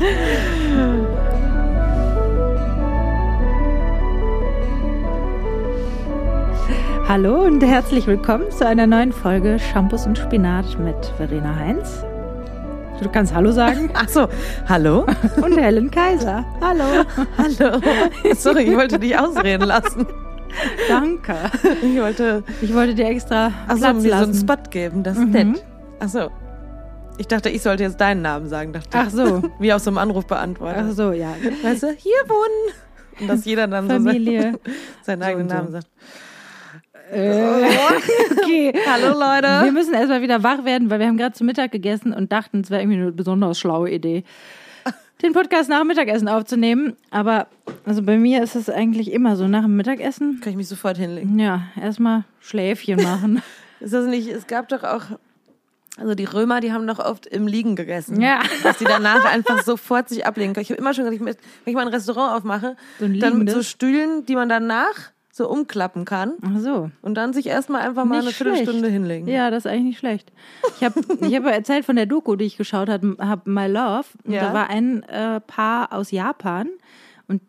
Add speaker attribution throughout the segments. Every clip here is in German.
Speaker 1: Hallo und herzlich willkommen zu einer neuen Folge Shampoos und Spinat mit Verena Heinz. Du kannst Hallo sagen.
Speaker 2: Ach so, hallo?
Speaker 1: Und Helen Kaiser. Hallo.
Speaker 2: Hallo. Sorry, ich wollte dich ausreden lassen.
Speaker 1: Danke.
Speaker 2: Ich wollte,
Speaker 1: Ich wollte dir extra
Speaker 2: ach so,
Speaker 1: Platz
Speaker 2: mir so einen
Speaker 1: lassen.
Speaker 2: Spot geben, das ist
Speaker 1: Mhm.
Speaker 2: nett. Ach so. Ich dachte, ich sollte jetzt deinen Namen sagen, dachte
Speaker 1: Ach so.
Speaker 2: Wie auf so einem Anrufbeantworter.
Speaker 1: Ach so, ja.
Speaker 2: Weißt du, hier wohnen. Und dass jeder dann
Speaker 1: Familie.
Speaker 2: so sein, seinen eigenen
Speaker 1: so.
Speaker 2: Namen sagt.
Speaker 1: Äh, okay.
Speaker 2: Hallo
Speaker 1: Wir
Speaker 2: Leute.
Speaker 1: müssen erstmal wieder wach werden, weil wir haben gerade zu Mittag gegessen und dachten, es wäre irgendwie eine besonders schlaue Idee, den Podcast nach dem Mittagessen aufzunehmen. Aber also bei mir ist es eigentlich immer so, nach dem Mittagessen,
Speaker 2: Kann ich mich sofort hinlegen.
Speaker 1: ja, erstmal Schläfchen machen.
Speaker 2: Ist das nicht, es gab doch auch, also die Römer, die haben doch oft im Liegen gegessen.
Speaker 1: Ja.
Speaker 2: Dass die danach einfach sofort sich ablegen können. Ich habe immer schon gesagt, wenn ich mal ein Restaurant aufmache,
Speaker 1: So ein
Speaker 2: dann mit so? Stühlen, die man danach so umklappen kann
Speaker 1: Ach so.
Speaker 2: und dann sich erstmal einfach mal
Speaker 1: Nicht
Speaker 2: eine Viertelstunde
Speaker 1: schlecht.
Speaker 2: hinlegen.
Speaker 1: Ja, das ist eigentlich nicht schlecht. Ich habe ich hab ja erzählt von der Doku, die ich geschaut habe, hab My Love. Und
Speaker 2: Ja.
Speaker 1: Da war ein äh, Paar aus Japan und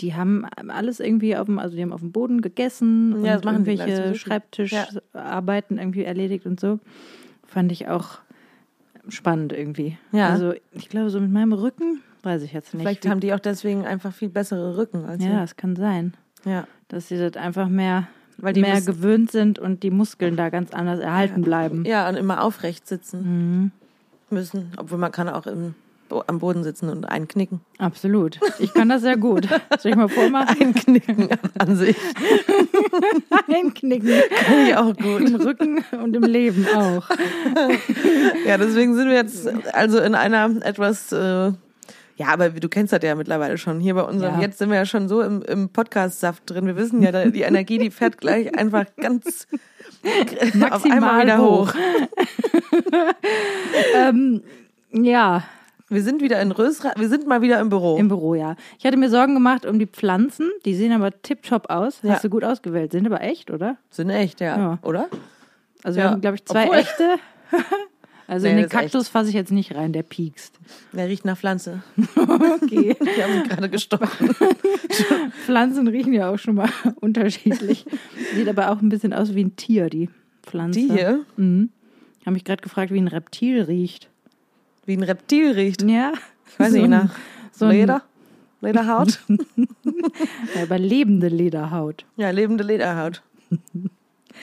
Speaker 1: die haben alles irgendwie auf dem, also die haben auf dem Boden gegessen
Speaker 2: Ja,
Speaker 1: und irgendwelche. Schreibtischarbeiten irgendwie erledigt und so. Fand ich auch spannend irgendwie.
Speaker 2: Ja.
Speaker 1: Also ich glaube, so mit meinem Rücken, weiß ich jetzt nicht.
Speaker 2: Vielleicht haben die auch deswegen einfach viel bessere Rücken als
Speaker 1: ja, es kann sein.
Speaker 2: Ja.
Speaker 1: dass sie das einfach mehr,
Speaker 2: Weil die
Speaker 1: mehr gewöhnt sind und die Muskeln da ganz anders erhalten bleiben.
Speaker 2: Ja, und immer aufrecht sitzen
Speaker 1: Mhm.
Speaker 2: müssen. Obwohl man kann auch im, am Boden sitzen und einknicken.
Speaker 1: Absolut. Ich kann das sehr gut. Soll ich mal vormachen?
Speaker 2: Einknicken an sich.
Speaker 1: Einknicken.
Speaker 2: Kann ich auch gut.
Speaker 1: Im Rücken und im Leben auch.
Speaker 2: Ja, deswegen sind wir jetzt also in einer etwas, äh, ja, aber du kennst das ja mittlerweile schon. Hier bei unserem,
Speaker 1: Ja.
Speaker 2: jetzt sind wir ja schon so im, im Podcast-Saft drin. Wir wissen ja, die Energie, die fährt gleich einfach ganz auf einmal wieder hoch.
Speaker 1: Ähm, ja,
Speaker 2: Wir sind wieder in Rösra, wir sind mal wieder im Büro.
Speaker 1: im Büro, ja. Ich hatte mir Sorgen gemacht um die Pflanzen. Die sehen aber tipptopp aus.
Speaker 2: Ja.
Speaker 1: Hast du gut ausgewählt. Sind aber echt, oder?
Speaker 2: sind echt, ja.
Speaker 1: Ja.
Speaker 2: Oder?
Speaker 1: Also wir
Speaker 2: Ja.
Speaker 1: haben, glaube ich, zwei
Speaker 2: Obwohl-
Speaker 1: echte. Also
Speaker 2: Nee,
Speaker 1: in den. Kaktus fasse ich jetzt nicht rein, der piekst.
Speaker 2: Der riecht nach Pflanze.
Speaker 1: Okay.
Speaker 2: Die haben gerade gestochen.
Speaker 1: Pflanzen riechen ja auch schon mal unterschiedlich. Sieht aber auch ein bisschen aus wie ein Tier, die Pflanze.
Speaker 2: Die hier,
Speaker 1: Mhm. Habe mich gerade gefragt, wie ein Reptil riecht.
Speaker 2: Wie ein Reptil riecht.
Speaker 1: Ja.
Speaker 2: Ich weiß
Speaker 1: so
Speaker 2: nicht, nach
Speaker 1: so
Speaker 2: Leder? Lederhaut?
Speaker 1: Ja, aber lebende Lederhaut.
Speaker 2: ja, lebende Lederhaut.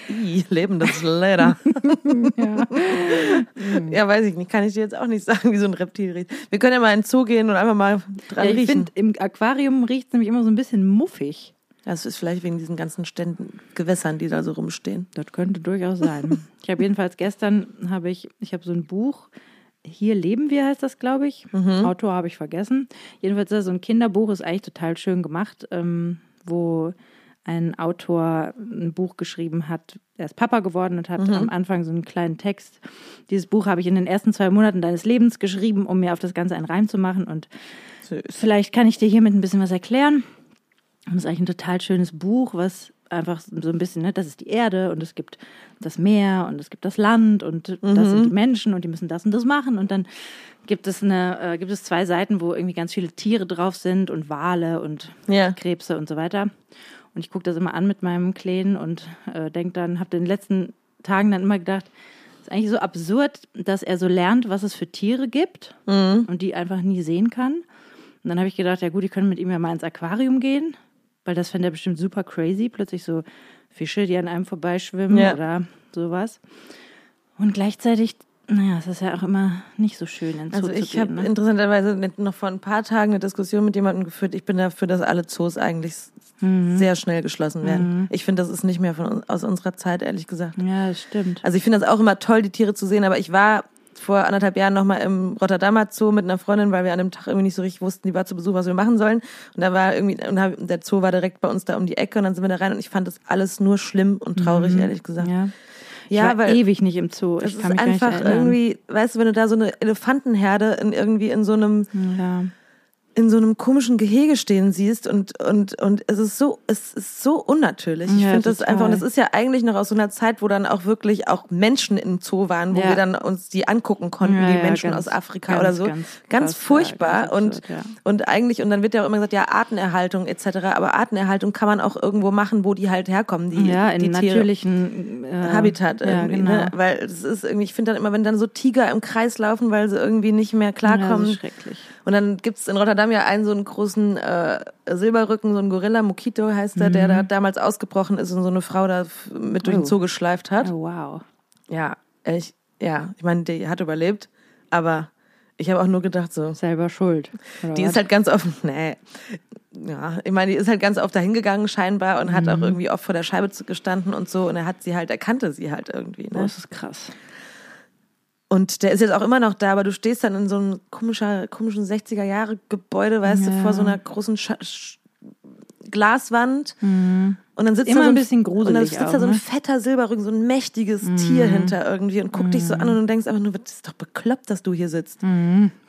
Speaker 2: Ih, lebendes Leder.
Speaker 1: Ja.
Speaker 2: Ja, weiß ich nicht. Kann ich dir jetzt auch nicht sagen, wie so ein Reptil riecht. Wir können ja mal in den Zoo gehen und einfach mal dran
Speaker 1: Ja, ich
Speaker 2: riechen.
Speaker 1: finde, im Aquarium riecht es nämlich immer so ein bisschen muffig.
Speaker 2: Das ist vielleicht wegen diesen ganzen Ständen, Gewässern, die da so rumstehen.
Speaker 1: Das könnte durchaus sein. ich habe jedenfalls gestern, habe ich, ich habe so ein Buch, Hier leben wir heißt das, glaube ich. Autor habe ich vergessen. Jedenfalls so ein Kinderbuch, ist eigentlich total schön gemacht, ähm, wo ein Autor ein Buch geschrieben hat. Er ist Papa geworden und hat am Anfang so einen kleinen Text. Dieses Buch habe ich in den ersten zwei Monaten deines Lebens geschrieben, um mir auf das Ganze einen Reim zu machen. Und
Speaker 2: Süß.
Speaker 1: Vielleicht kann ich dir hiermit ein bisschen was erklären. Das ist eigentlich ein total schönes Buch, was einfach so ein bisschen, ne, das ist die Erde und es gibt das Meer und es gibt das Land und das sind die Menschen und die müssen das und das machen. Und dann gibt es eine, äh, gibt es zwei Seiten, wo irgendwie ganz viele Tiere drauf sind und Wale und
Speaker 2: Ja.
Speaker 1: Krebse und so weiter. Und ich gucke das immer an mit meinem Kleinen und äh, denke dann, habe in den letzten Tagen dann immer gedacht, es ist eigentlich so absurd, dass er so lernt, was es für Tiere gibt und die einfach nie sehen kann. Und dann habe ich gedacht, ja gut, die können mit ihm ja mal ins Aquarium gehen, weil das fände er bestimmt super crazy, plötzlich so Fische, die an einem vorbeischwimmen
Speaker 2: Ja.
Speaker 1: oder sowas. Und gleichzeitig, naja, es ist ja auch immer nicht so schön ins
Speaker 2: Also ich habe.
Speaker 1: Ne?
Speaker 2: interessanterweise noch vor ein paar Tagen eine Diskussion mit jemandem geführt. Ich bin dafür, dass alle Zoos eigentlich
Speaker 1: Mhm.
Speaker 2: sehr schnell geschlossen werden. Ich finde, das ist nicht mehr von, aus unserer Zeit, ehrlich gesagt.
Speaker 1: Ja, das stimmt.
Speaker 2: Also ich finde das auch immer toll, die Tiere zu sehen, aber ich war vor anderthalb Jahren nochmal im Rotterdamer Zoo mit einer Freundin, weil wir an dem Tag irgendwie nicht so richtig wussten, die war zu Besuch, was wir machen sollen. Und da war irgendwie, und der Zoo war direkt bei uns da um die Ecke und dann sind wir da rein und ich fand das alles nur schlimm und traurig, ehrlich gesagt.
Speaker 1: Ja. Ich
Speaker 2: Ja,
Speaker 1: war
Speaker 2: weil-
Speaker 1: ewig nicht im Zoo.
Speaker 2: Das
Speaker 1: Ich
Speaker 2: ist
Speaker 1: mich gar
Speaker 2: einfach irgendwie, weißt du, wenn du da so eine Elefantenherde in irgendwie in so einem,
Speaker 1: Ja.
Speaker 2: In so einem komischen Gehege stehen siehst und und und es ist so es ist so unnatürlich. Ich
Speaker 1: Ja,
Speaker 2: finde das einfach und das ist ja eigentlich noch aus so einer Zeit, wo dann auch wirklich auch Menschen im Zoo waren, wo
Speaker 1: Ja.
Speaker 2: wir dann uns die angucken konnten,
Speaker 1: Ja,
Speaker 2: die
Speaker 1: ja,
Speaker 2: Menschen
Speaker 1: ganz-
Speaker 2: aus Afrika
Speaker 1: ganz,
Speaker 2: oder so.
Speaker 1: ganz
Speaker 2: Ganz,
Speaker 1: ja,
Speaker 2: furchtbar und
Speaker 1: ja.
Speaker 2: und eigentlich und dann wird ja auch immer gesagt, ja Artenerhaltung etc. Aber Artenerhaltung kann man auch irgendwo machen, wo die halt herkommen, die
Speaker 1: ja, in
Speaker 2: die Tiere.
Speaker 1: natürlichen äh,
Speaker 2: Habitat
Speaker 1: ja,
Speaker 2: irgendwie,
Speaker 1: genau.
Speaker 2: ne? Weil es ist irgendwie, ich finde dann immer, wenn dann so Tiger im Kreis laufen, weil sie irgendwie nicht mehr
Speaker 1: Ja, das
Speaker 2: klarkommen.
Speaker 1: ist schrecklich.
Speaker 2: und dann gibt's in Rotterdam ja einen so einen großen äh, Silberrücken, so ein Gorilla, Mokito heißt der, der da damals ausgebrochen ist und so eine Frau da mit durch den
Speaker 1: Mhm. Oh.
Speaker 2: Zoo geschleift hat.
Speaker 1: Oh, wow.
Speaker 2: Ja, ich, ja, ich meine, die hat überlebt, aber ich habe auch nur gedacht so,
Speaker 1: Selber schuld.
Speaker 2: die
Speaker 1: was?
Speaker 2: ist halt ganz oft, nee, ja, ich meine, die ist halt ganz oft dahin gegangen scheinbar und hat
Speaker 1: Mhm.
Speaker 2: auch irgendwie oft vor der Scheibe gestanden und so und er hat sie halt, er kannte sie halt irgendwie,
Speaker 1: Oh,
Speaker 2: ne?
Speaker 1: das ist krass.
Speaker 2: Und der ist jetzt auch immer noch da, aber du stehst dann in so einem komischer, komischen 60er Jahre Gebäude, weißt du,
Speaker 1: Ja.
Speaker 2: vor so einer großen Scha Sch Glaswand. Und dann sitzt
Speaker 1: Immer
Speaker 2: da so
Speaker 1: ein bisschen gruselig
Speaker 2: Und dann sitzt
Speaker 1: auch,
Speaker 2: da so ein
Speaker 1: ne?
Speaker 2: fetter Silberrücken, so ein mächtiges Tier hinter irgendwie und guckt dich so an und du denkst einfach nur, das ist doch bekloppt, dass du hier sitzt.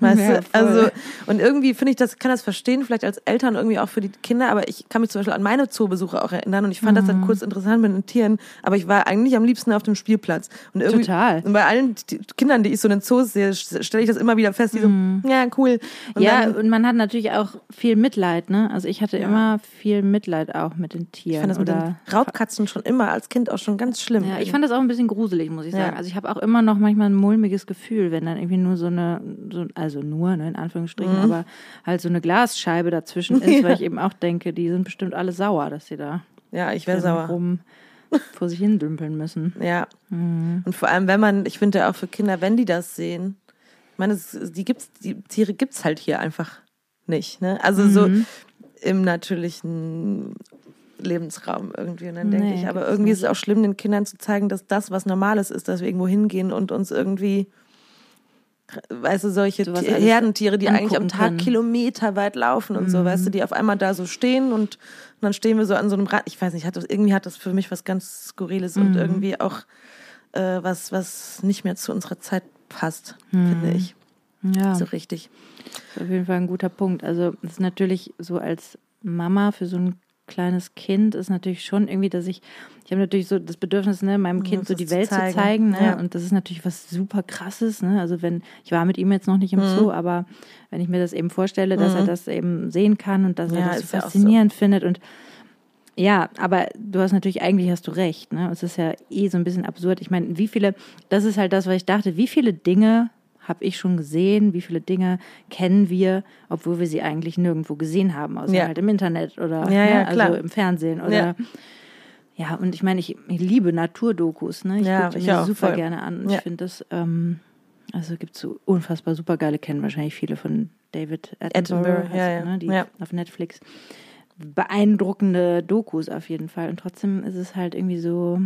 Speaker 2: Weißt
Speaker 1: Ja,
Speaker 2: du? Also, und irgendwie finde ich das, kann das verstehen, vielleicht als Eltern irgendwie auch für die Kinder, aber ich kann mich zum Beispiel an meine Zoobesuche auch erinnern und ich fand das
Speaker 1: Mhm.
Speaker 2: dann kurz interessant mit den Tieren, aber ich war eigentlich am liebsten auf dem Spielplatz. Und irgendwie,
Speaker 1: Total.
Speaker 2: Und bei allen Kindern, die ich so in den Zoos sehe, stelle ich das immer wieder fest, die so, ja, cool. Und
Speaker 1: Mhm. ja,
Speaker 2: dann,
Speaker 1: und man hat natürlich auch viel Mitleid, ne? Also ich hatte immer viel Mitleid auch mit den Tieren. Oder
Speaker 2: Raubkatzen schon immer als Kind auch schon ganz schlimm.
Speaker 1: Ja, ich fand das auch ein bisschen gruselig, muss ich
Speaker 2: Ja.
Speaker 1: sagen. Also ich habe auch immer noch manchmal ein mulmiges Gefühl, wenn dann irgendwie nur so eine, so, also nur, ne, in Anführungsstrichen,
Speaker 2: Mhm.
Speaker 1: aber halt so eine Glasscheibe dazwischen ist, weil ich eben auch denke, die sind bestimmt alle sauer, dass sie da
Speaker 2: ja, ich wäre sauer.
Speaker 1: rum vor sich hin dümpeln müssen.
Speaker 2: Ja.
Speaker 1: Mhm.
Speaker 2: Und vor allem, wenn man, ich finde ja auch für Kinder, wenn die das sehen, ich meine, es, die gibt's, die Tiere gibt's halt hier einfach nicht, ne? Also
Speaker 1: Mhm.
Speaker 2: so im natürlichen Lebensraum irgendwie. Und dann denke
Speaker 1: Nee,
Speaker 2: ich, aber irgendwie ist es auch schlimm, den Kindern zu zeigen, dass das was Normales ist, dass wir irgendwo hingehen und uns irgendwie, weißt du, solche
Speaker 1: alles
Speaker 2: Herdentiere, die eigentlich am Tag
Speaker 1: können. Mhm.
Speaker 2: Kilometer weit laufen und so, weißt du, die auf einmal da so stehen und, und dann stehen wir so an so einem Rad. Ich weiß nicht, hat das, irgendwie hat das für mich was ganz Skurriles und
Speaker 1: Mhm.
Speaker 2: irgendwie auch äh, was, was nicht mehr zu unserer Zeit passt, finde ich.
Speaker 1: Ja.
Speaker 2: So richtig.
Speaker 1: Das ist auf jeden Fall ein guter Punkt. Also es ist natürlich so als Mama für so ein kleines Kind ist natürlich schon irgendwie, dass ich, ich habe natürlich so das Bedürfnis, ne, meinem Kind so die
Speaker 2: zu
Speaker 1: Welt zu
Speaker 2: zeigen.
Speaker 1: zeigen, ne?
Speaker 2: Ja.
Speaker 1: Und das ist natürlich was super krasses, ne? Also wenn, ich war mit ihm jetzt noch nicht
Speaker 2: Mhm.
Speaker 1: im Zoo, aber wenn ich mir das eben vorstelle, dass er das eben sehen kann und dass
Speaker 2: Ja,
Speaker 1: er das so
Speaker 2: auch so.
Speaker 1: faszinierend findet und ja, aber du hast natürlich, eigentlich hast du recht, ne? Es ist ja eh so ein bisschen absurd. Ich meine, wie viele, das ist halt das, was ich dachte, wie viele Dinge habe ich schon gesehen, wie viele Dinge kennen wir, obwohl wir sie eigentlich nirgendwo gesehen haben, außer
Speaker 2: Ja.
Speaker 1: halt im Internet oder
Speaker 2: Ja, ja,
Speaker 1: ne?
Speaker 2: klar.
Speaker 1: also im Fernsehen oder
Speaker 2: Ja.
Speaker 1: ja, und ich meine, ich, ich liebe Naturdokus, ne? Ich
Speaker 2: Ja,
Speaker 1: gucke mir super
Speaker 2: voll.
Speaker 1: gerne an. Und
Speaker 2: Ja.
Speaker 1: Ich finde das, ähm, also gibt so unfassbar supergeile, kennen wahrscheinlich viele von David Attenborough,
Speaker 2: Attenborough, ja, ja.
Speaker 1: Ne? die
Speaker 2: Ja.
Speaker 1: auf Netflix. Beeindruckende Dokus auf jeden Fall. Und trotzdem ist es halt irgendwie so,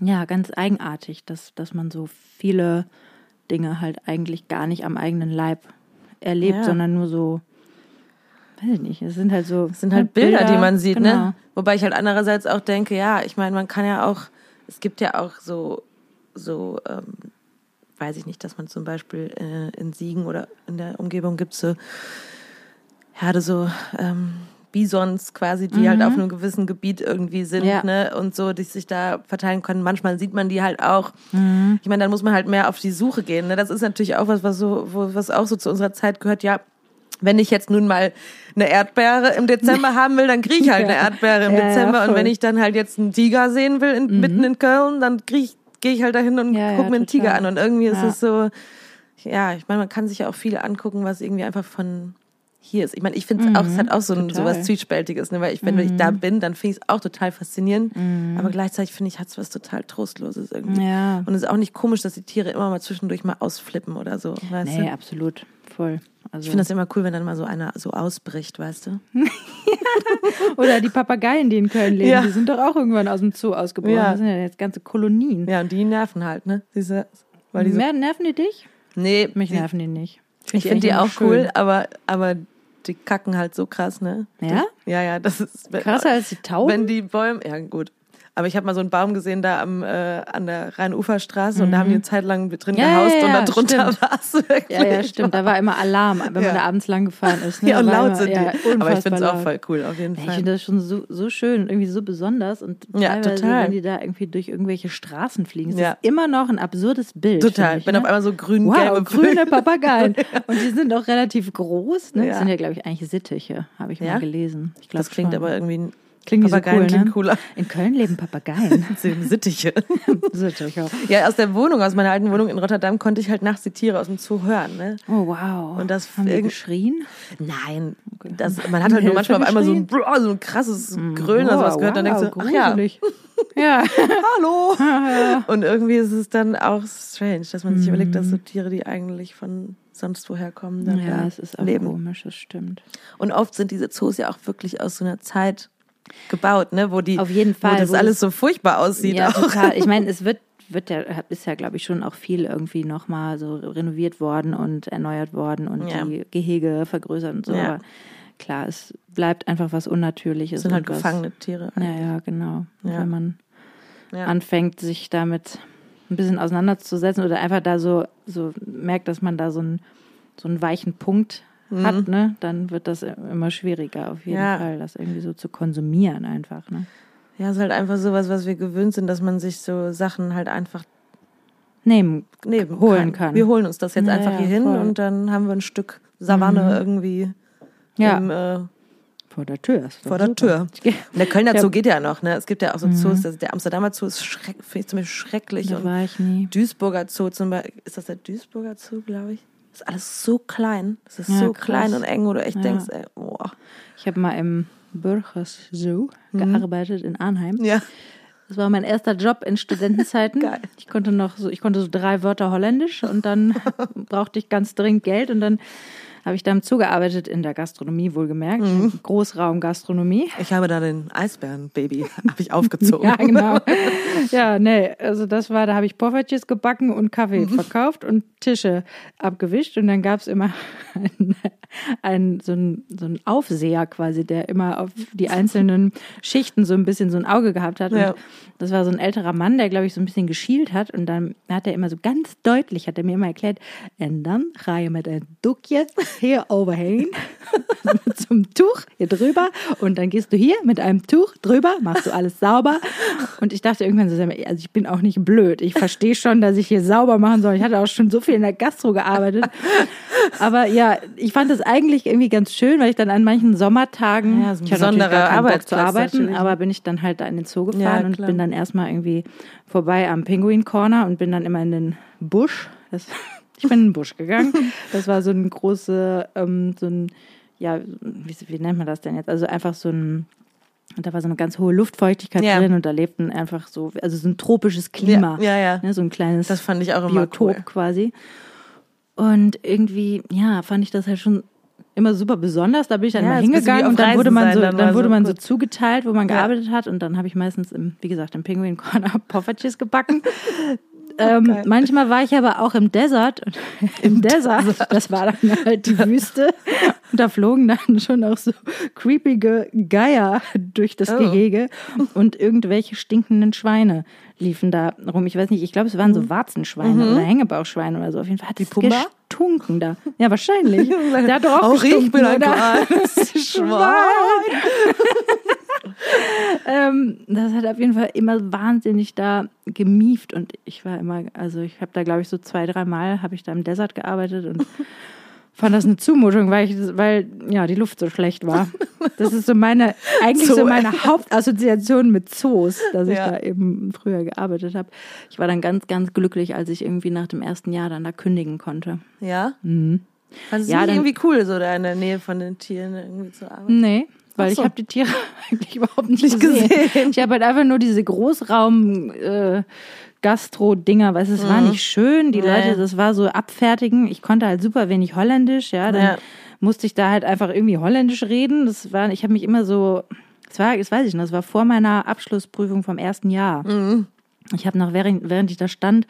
Speaker 1: ja, ganz eigenartig, dass, dass man so viele Dinge halt eigentlich gar nicht am eigenen Leib erlebt,
Speaker 2: Ja.
Speaker 1: sondern nur so, weiß ich nicht, es sind halt so.
Speaker 2: Das sind halt Bilder, die man sieht,
Speaker 1: genau.
Speaker 2: ne? Wobei ich halt andererseits auch denke, ja, ich meine, man kann ja auch, es gibt ja auch so, so, ähm, weiß ich nicht, dass man zum Beispiel äh, in Siegen oder in der Umgebung gibt so Herde so ähm, Bisons quasi, die halt auf einem gewissen Gebiet irgendwie sind,
Speaker 1: Mhm. Ja.
Speaker 2: ne? Und so, die sich da verteilen können. Manchmal sieht man die halt auch.
Speaker 1: Mhm.
Speaker 2: Ich meine, dann muss man halt mehr auf die Suche gehen. Ne? Das ist natürlich auch was, was so, was auch so zu unserer Zeit gehört, ja. Wenn ich jetzt nun mal eine Erdbeere im Dezember haben will, dann kriege ich halt eine
Speaker 1: Ja.
Speaker 2: Erdbeere im
Speaker 1: Ja, ja,
Speaker 2: Dezember. und
Speaker 1: voll.
Speaker 2: wenn ich dann halt jetzt einen Tiger sehen will, in, mitten in Köln, dann krieg ich, gehe ich halt dahin und
Speaker 1: Ja,
Speaker 2: guck
Speaker 1: ja,
Speaker 2: mir einen Tiger an. Und irgendwie ist
Speaker 1: Ja.
Speaker 2: es so, ja, ich meine, man kann sich ja auch viel angucken, was irgendwie einfach von hier ist. Ich meine, ich finde es auch, es hat auch so, ein, so was Zwiespältiges, ne? weil ich, wenn ich da bin, dann finde ich es auch total faszinierend. Aber gleichzeitig finde ich, hat es was total Trostloses irgendwie.
Speaker 1: Ja.
Speaker 2: Und es ist auch nicht komisch, dass die Tiere immer mal zwischendurch mal ausflippen oder so, weißt
Speaker 1: Nee,
Speaker 2: du?
Speaker 1: absolut. Voll. Also,
Speaker 2: Ich finde das immer cool, wenn dann mal so einer so ausbricht, weißt du?
Speaker 1: Oder die Papageien, die in Köln leben,
Speaker 2: Ja.
Speaker 1: die sind doch auch irgendwann aus dem Zoo ausgebrochen.
Speaker 2: Ja.
Speaker 1: Das sind ja jetzt ganze Kolonien.
Speaker 2: Ja, und die nerven halt, ne? Diese, weil die so,
Speaker 1: Mehr nerven die dich?
Speaker 2: nee,
Speaker 1: Mich nerven die nicht.
Speaker 2: Ich finde die auch
Speaker 1: immer
Speaker 2: cool,
Speaker 1: schön.
Speaker 2: aber, aber die kacken halt so krass, ne?
Speaker 1: Ja?
Speaker 2: Ja, ja, das ist
Speaker 1: Krasser als die Tauben?
Speaker 2: Wenn die Bäume, ja gut. Aber ich habe mal so einen Baum gesehen da am, äh, an der Rheinuferstraße und da haben die eine Zeit lang drin ja, gehaust ja, ja, und darunter war es wirklich.
Speaker 1: Ja, ja, stimmt. Da war immer Alarm, wenn man da abends lang gefahren ist.
Speaker 2: Ne? Ja, und laut sind die. Aber ich finde es auch voll cool, auf jeden Fall.
Speaker 1: Ich finde das schon so, so schön, irgendwie so besonders und teilweise, total. wenn die da irgendwie durch irgendwelche Straßen fliegen, ist immer noch ein absurdes Bild.
Speaker 2: Total. Ich bin ne? auf einmal so grün,
Speaker 1: wow, gelbe grüne Papageien. Und die sind auch relativ groß. Ne? Das sind ja, glaube ich, eigentlich Sittiche, habe ich mal gelesen. Ich
Speaker 2: das klingt
Speaker 1: schon.
Speaker 2: aber irgendwie
Speaker 1: Klingt
Speaker 2: Papageien
Speaker 1: so cool,
Speaker 2: ne? cooler.
Speaker 1: In Köln leben Papageien.
Speaker 2: Sittiche.
Speaker 1: Sittiche.
Speaker 2: Ja, aus der Wohnung, aus meiner alten Wohnung in Rotterdam, konnte ich halt nachts die Tiere aus dem Zoo hören. Ne?
Speaker 1: Oh, wow.
Speaker 2: Und das
Speaker 1: Haben die geschrien?
Speaker 2: Nein. Das, man hat halt nur manchmal auf einmal so ein, so ein krasses mm, Grölen oder sowas gehört. Dann denkst du, ach ja.
Speaker 1: Ja.
Speaker 2: Hallo. Und irgendwie ist es dann auch strange, dass man sich mhm. überlegt, dass so Tiere, die eigentlich von sonst woher kommen, dann
Speaker 1: ja, es ist auch
Speaker 2: leben.
Speaker 1: komisch, das stimmt.
Speaker 2: Und oft sind diese Zoos ja auch wirklich aus so einer Zeit gebaut, ne, wo die,
Speaker 1: auf jeden Fall,
Speaker 2: wo das wo alles so furchtbar aussieht.
Speaker 1: Ja,
Speaker 2: auch.
Speaker 1: total. Ich meine, es wird wird ja, ist ja, glaube ich, schon auch viel irgendwie nochmal so renoviert worden und erneuert worden und ja. die Gehege vergrößert und so. Ja. Aber klar, es bleibt einfach was Unnatürliches.
Speaker 2: Es sind halt gefangene Tiere.
Speaker 1: Ja, ja, genau. Wenn man anfängt, sich damit ein bisschen auseinanderzusetzen oder einfach da so, so merkt, dass man da so einen, so einen weichen Punkt mhm. hat, ne, dann wird das immer schwieriger auf jeden ja. Fall, das irgendwie so zu konsumieren einfach, ne.
Speaker 2: Ja, es ist halt einfach sowas, was wir gewöhnt sind, dass man sich so Sachen halt einfach
Speaker 1: nehmen, nehmen holen kann. kann.
Speaker 2: Wir holen uns das jetzt ja, einfach hier hin und dann haben wir ein Stück Savanne mhm. irgendwie
Speaker 1: ja.
Speaker 2: im äh,
Speaker 1: vor der Tür.
Speaker 2: Vor der Tür. Und der Kölner Zoo geht ja noch, ne? Es gibt ja auch so mhm. Zoos, also der Amsterdamer Zoo ist schreck, finde ich ziemlich schrecklich.
Speaker 1: Da war ich nie.
Speaker 2: Duisburger Zoo zum Beispiel, ist das der Duisburger Zoo, glaube ich? Das ist alles so klein. Das ist ja, so krass. klein und eng, wo du echt ja. denkst, ey, boah.
Speaker 1: Ich habe mal im Bürgers Zoo mhm. gearbeitet in Arnheim.
Speaker 2: Ja.
Speaker 1: Das war mein erster Job in Studentenzeiten.
Speaker 2: Geil.
Speaker 1: Ich konnte noch so, ich konnte so drei Wörter Holländisch und dann brauchte ich ganz dringend Geld und dann habe ich da im Zoo gearbeitet, in der Gastronomie wohlgemerkt, mhm. Großraumgastronomie.
Speaker 2: Ich habe da den Eisbären-Baby, habe ich aufgezogen.
Speaker 1: ja, genau. Ja, nee, also das war, da habe ich Poffertjes gebacken und Kaffee mhm. verkauft und Tische abgewischt und dann gab es immer einen, einen, so, einen, so einen Aufseher quasi, der immer auf die einzelnen Schichten so ein bisschen so ein Auge gehabt hat. Ja. das war so ein älterer Mann, der, glaube ich, so ein bisschen geschielt hat und dann hat er immer so ganz deutlich, hat er mir immer erklärt, und dann reihe mit ein Duckje hier overheen zum Tuch hier drüber. Und dann gehst du hier mit einem Tuch drüber, machst du alles sauber. Und ich dachte irgendwann so, also ich bin auch nicht blöd, ich verstehe schon, dass ich hier sauber machen soll. Ich hatte auch schon so viel in der Gastro gearbeitet, aber ja, ich fand das eigentlich irgendwie ganz schön, weil ich dann an manchen Sommertagen,
Speaker 2: ja, so ich besondere Arbeit
Speaker 1: zu arbeiten, aber bin ich dann halt da in den Zoo gefahren ja, und bin dann erstmal irgendwie vorbei am Penguin Corner und bin dann immer in den Busch. Das ich bin in den Busch gegangen. Das war so ein große, ähm, so ein, ja, wie, wie nennt man das denn jetzt? Also einfach so ein, da war so eine ganz hohe Luftfeuchtigkeit ja. drin und da lebten einfach so, also so ein tropisches Klima.
Speaker 2: Ja, ja. ja.
Speaker 1: Ne, so ein kleines
Speaker 2: das fand ich auch immer
Speaker 1: Biotop
Speaker 2: cool.
Speaker 1: quasi. Und irgendwie, ja, fand ich das halt schon immer super besonders. Da bin ich dann ja, mal hingegangen und dann wurde man so, dann, dann wurde so man so zugeteilt, wo man gearbeitet hat und dann habe ich meistens im, wie gesagt, im Penguin Corner Poffertjes gebacken. Ähm, manchmal war ich aber auch im Desert. Im, Desert, Desert, das war dann halt die Wüste. Und da flogen dann schon auch so creepige Geier durch das oh. Gehege und irgendwelche stinkenden Schweine liefen da rum. Ich weiß nicht, ich glaube, es waren so mhm. Warzenschweine mhm. oder Hängebauchschweine oder so. Auf jeden Fall hat die Pumba? gestunken da. Ja, wahrscheinlich. Der hat doch auch, auch
Speaker 2: ich bin ein Schwein.
Speaker 1: Ähm, das hat auf jeden Fall immer wahnsinnig da gemieft und ich war immer, also ich habe da glaube ich so zwei, drei Mal habe ich da im Desert gearbeitet und fand das eine Zumutung, weil ich, weil ja die Luft so schlecht war. Das ist so meine eigentlich Zoo. so meine Hauptassoziation mit Zoos, dass ich ja. da eben früher gearbeitet habe. Ich war dann ganz ganz glücklich, als ich irgendwie nach dem ersten Jahr dann da kündigen konnte.
Speaker 2: Ja.
Speaker 1: Mhm.
Speaker 2: Fandest du ja, irgendwie cool, so da in der Nähe von den Tieren irgendwie zu arbeiten?
Speaker 1: Nee, weil so. ich habe die Tiere eigentlich überhaupt nicht, gesehen. gesehen. Ich habe halt einfach nur diese Großraum äh, Gastro-Dinger, weil es mhm. war nicht schön. Die nee. Leute, das war so abfertigen. Ich konnte halt super wenig Holländisch, ja. Dann ja. musste ich da halt einfach irgendwie Holländisch reden. Das war, ich habe mich immer so, das war, das weiß ich noch, das war vor meiner Abschlussprüfung vom ersten Jahr. Mhm. Ich habe noch, während, während ich da stand,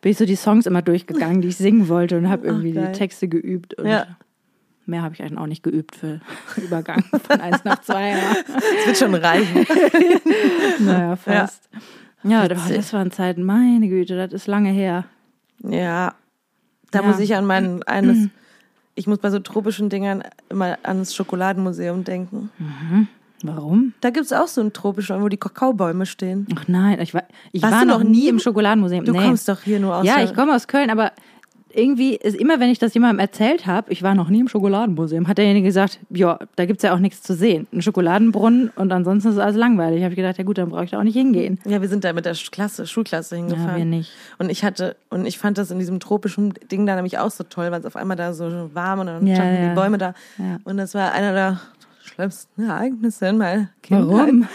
Speaker 1: bin ich so die Songs immer durchgegangen, die ich singen wollte und habe irgendwie Ach, die Texte geübt und
Speaker 2: ja
Speaker 1: mehr habe ich eigentlich auch nicht geübt für Übergang von eins nach zwei.
Speaker 2: Das wird schon reichen.
Speaker 1: naja, fast. Ja, ja das waren Zeiten, meine Güte, das ist lange her.
Speaker 2: Ja, da ja. muss ich an mein eines, ich muss bei so tropischen Dingern immer ans Schokoladenmuseum denken.
Speaker 1: Mhm. Warum?
Speaker 2: Da gibt es auch so ein tropisches, wo die Kakaobäume stehen.
Speaker 1: Ach nein, ich war, ich war noch nie im Schokoladenmuseum.
Speaker 2: Du nee. kommst doch hier nur aus.
Speaker 1: Ja, ich komme aus Köln, aber irgendwie ist immer, wenn ich das jemandem erzählt habe, ich war noch nie im Schokoladenmuseum, hat derjenige gesagt, ja, da gibt es ja auch nichts zu sehen. Ein Schokoladenbrunnen und ansonsten ist alles langweilig. Habe ich gedacht, ja gut, dann brauche ich da auch nicht hingehen.
Speaker 2: Ja, wir sind da mit der Klasse, Schulklasse hingefahren.
Speaker 1: Ja, wir nicht.
Speaker 2: Und ich hatte, und ich fand das in diesem tropischen Ding da nämlich auch so toll, weil es auf einmal da so warm und dann ja, standen ja. die Bäume da. Ja. Und das war einer der schlimmsten Ereignisse in meiner Kindheit. Warum?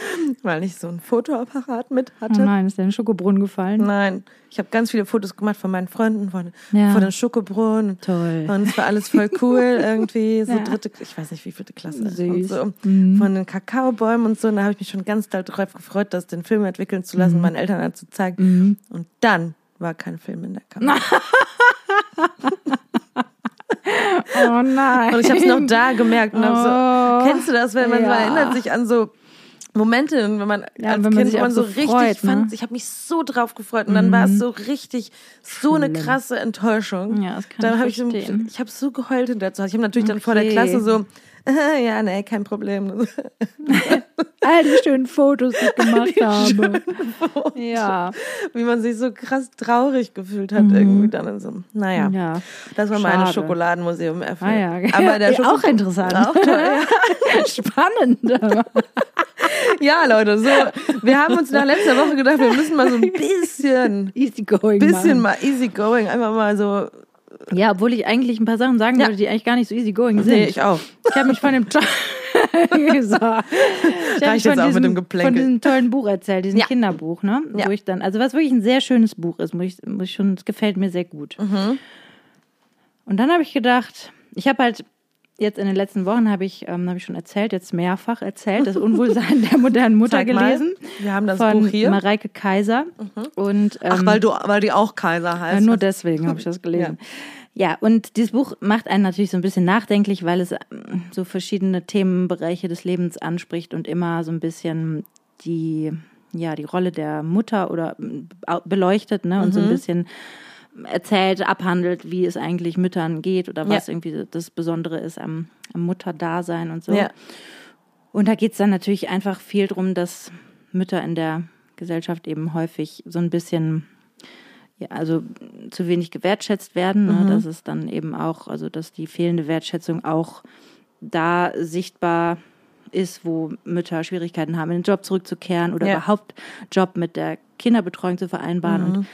Speaker 2: Weil ich so ein Fotoapparat mit hatte.
Speaker 1: Oh nein, ist der in den Schokobrunnen gefallen?
Speaker 2: Nein, ich habe ganz viele Fotos gemacht von meinen Freunden von, ja. von den Schokobrunnen.
Speaker 1: Toll.
Speaker 2: Und es war alles voll cool irgendwie, so ja. dritte, ich weiß nicht wie vierte Klasse. Süß. So. Mhm. Von den Kakaobäumen und so. Und da habe ich mich schon ganz doll drauf gefreut, das den Film entwickeln zu lassen, mhm. meinen Eltern halt zu zeigen. Mhm. Und dann war kein Film in der Kamera.
Speaker 1: Oh nein.
Speaker 2: Und ich habe es noch da gemerkt. Und oh, so, kennst du das, wenn man ja. so erinnert sich an so Momente, wenn man
Speaker 1: ja, als wenn man Kind, sich man so, so
Speaker 2: richtig
Speaker 1: freut,
Speaker 2: ne? fand, ich habe mich so drauf gefreut und dann mhm. war es mhm. so richtig so eine krasse Enttäuschung.
Speaker 1: Ja, das kann
Speaker 2: dann
Speaker 1: hab ich
Speaker 2: so, ich habe so geheult in der Zeit. Ich habe natürlich okay. dann vor der Klasse so ja, nee, kein Problem.
Speaker 1: All die schönen Fotos, die ich gemacht habe. Ja.
Speaker 2: Wie man sich so krass traurig gefühlt hat, mhm. irgendwie dann so. Naja,
Speaker 1: ja.
Speaker 2: das war meine Schokoladenmuseum erfahren.
Speaker 1: Ah, ja.
Speaker 2: Aber der
Speaker 1: Schoko auch interessant.
Speaker 2: Auch toll,
Speaker 1: ja. Spannend.
Speaker 2: ja, Leute, so, wir haben uns nach letzter Woche gedacht, wir müssen mal so ein bisschen
Speaker 1: easy going,
Speaker 2: bisschen machen. mal easy going, einfach mal so
Speaker 1: ja, obwohl ich eigentlich ein paar Sachen sagen ja. wollte, die eigentlich gar nicht so easy going sind.
Speaker 2: Nee, ich auch.
Speaker 1: Ich habe mich von dem so. ich
Speaker 2: habe jetzt auch mit dem Geplänkel.
Speaker 1: von diesem tollen Buch erzählt, diesem ja. Kinderbuch, ne? Ja. Wo ich dann, also was wirklich ein sehr schönes Buch ist, muss ich, muss ich schon, es gefällt mir sehr gut.
Speaker 2: Mhm.
Speaker 1: Und dann habe ich gedacht, ich habe halt jetzt in den letzten Wochen habe ich, ähm, habe ich schon erzählt, jetzt mehrfach erzählt, das Unwohlsein der modernen Mutter
Speaker 2: Zeig
Speaker 1: gelesen.
Speaker 2: Mal. Wir haben das
Speaker 1: von
Speaker 2: Buch hier.
Speaker 1: Mareike Kaiser.
Speaker 2: Mhm.
Speaker 1: Und, ähm,
Speaker 2: Ach, weil du, weil die auch Kaiser heißt.
Speaker 1: Ja, nur deswegen habe ich das gelesen. ja. Ja, und dieses Buch macht einen natürlich so ein bisschen nachdenklich, weil es ähm, so verschiedene Themenbereiche des Lebens anspricht und immer so ein bisschen die, ja, die Rolle der Mutter oder äh, beleuchtet, ne, und mhm. so ein mhm. bisschen erzählt, abhandelt, wie es eigentlich Müttern geht oder was ja. irgendwie das Besondere ist am, am Mutterdasein und so.
Speaker 2: Ja.
Speaker 1: Und da geht es dann natürlich einfach viel darum, dass Mütter in der Gesellschaft eben häufig so ein bisschen ja, also zu wenig gewertschätzt werden. Ne? Mhm. Das ist dann eben auch, also dass die fehlende Wertschätzung auch da sichtbar ist, wo Mütter Schwierigkeiten haben, in den Job zurückzukehren oder ja. überhaupt Job mit der Kinderbetreuung zu vereinbaren. Mhm. Und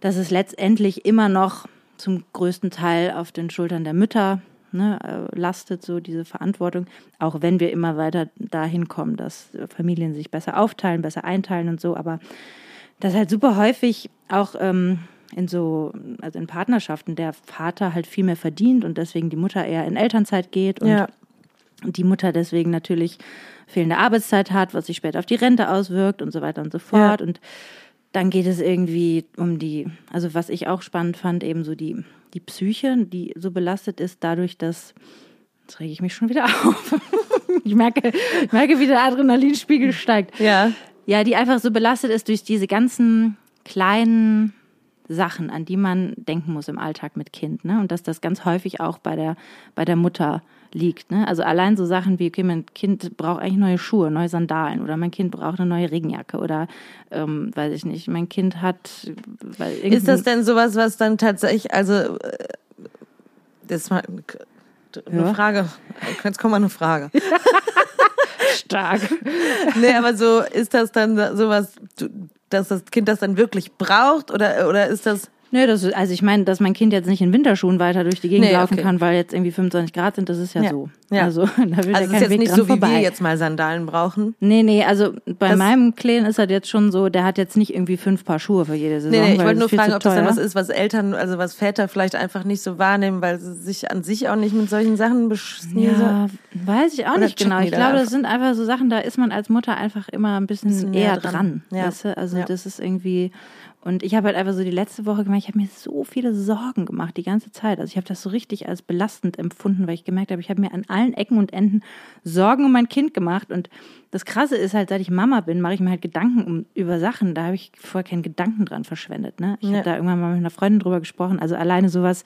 Speaker 1: dass es letztendlich immer noch zum größten Teil auf den Schultern der Mütter ne, äh, lastet, so diese Verantwortung, auch wenn wir immer weiter dahin kommen, dass Familien sich besser aufteilen, besser einteilen und so, aber das halt super häufig auch ähm, in so, also in Partnerschaften, der Vater halt viel mehr verdient und deswegen die Mutter eher in Elternzeit geht und
Speaker 2: ja.
Speaker 1: die Mutter deswegen natürlich fehlende Arbeitszeit hat, was sich später auf die Rente auswirkt und so weiter und so fort. Ja. Und dann geht es irgendwie um die, also was ich auch spannend fand, eben so die, die Psyche, die so belastet ist dadurch, dass, jetzt rege ich mich schon wieder auf. ich merke, ich merke, wie der Adrenalinspiegel steigt.
Speaker 2: Ja.
Speaker 1: Ja, die einfach so belastet ist durch diese ganzen kleinen Sachen, an die man denken muss im Alltag mit Kind. Ne? Und dass das ganz häufig auch bei der, bei der Mutter liegt. Ne? Also allein so Sachen wie, okay, mein Kind braucht eigentlich neue Schuhe, neue Sandalen oder mein Kind braucht eine neue Regenjacke oder ähm, weiß ich nicht, mein Kind hat.
Speaker 2: ist das denn sowas, was dann tatsächlich, also äh, das ist mal eine ja. Frage, jetzt kommt mal eine Frage.
Speaker 1: Stark.
Speaker 2: nee, aber so ist das dann sowas, dass das Kind das dann wirklich braucht oder, oder ist das
Speaker 1: Nö, das ist, also ich meine, dass mein Kind jetzt nicht in Winterschuhen weiter durch die Gegend nee, laufen okay. kann, weil jetzt irgendwie 25 Grad sind, das ist ja, ja. so.
Speaker 2: Ja.
Speaker 1: Also da will
Speaker 2: also
Speaker 1: ja
Speaker 2: ist jetzt
Speaker 1: Weg
Speaker 2: nicht so,
Speaker 1: vorbei.
Speaker 2: wie wir jetzt mal Sandalen brauchen.
Speaker 1: Nee, nee, also bei das meinem Kleinen ist das jetzt schon so, der hat jetzt nicht irgendwie fünf Paar Schuhe für jede Saison.
Speaker 2: Nee, nee ich wollte nur fragen, ob das dann was ist, was Eltern, also was Väter vielleicht einfach nicht so wahrnehmen, weil sie sich an sich auch nicht mit solchen Sachen beschäftigen.
Speaker 1: Ja, weiß ich auch nicht genau. Ich glaube, das sind einfach so Sachen, da ist man als Mutter einfach immer ein bisschen, bisschen eher dran. dran
Speaker 2: ja.
Speaker 1: Weißt du? Also das ist irgendwie Und ich habe halt einfach so die letzte Woche gemacht, ich habe mir so viele Sorgen gemacht, die ganze Zeit. Also ich habe das so richtig als belastend empfunden, weil ich gemerkt habe, ich habe mir an allen Ecken und Enden Sorgen um mein Kind gemacht. Und das Krasse ist halt, seit ich Mama bin, mache ich mir halt Gedanken um, über Sachen. Da habe ich vorher keinen Gedanken dran verschwendet. Ne? Ich ja. habe da irgendwann mal mit einer Freundin drüber gesprochen. Also alleine sowas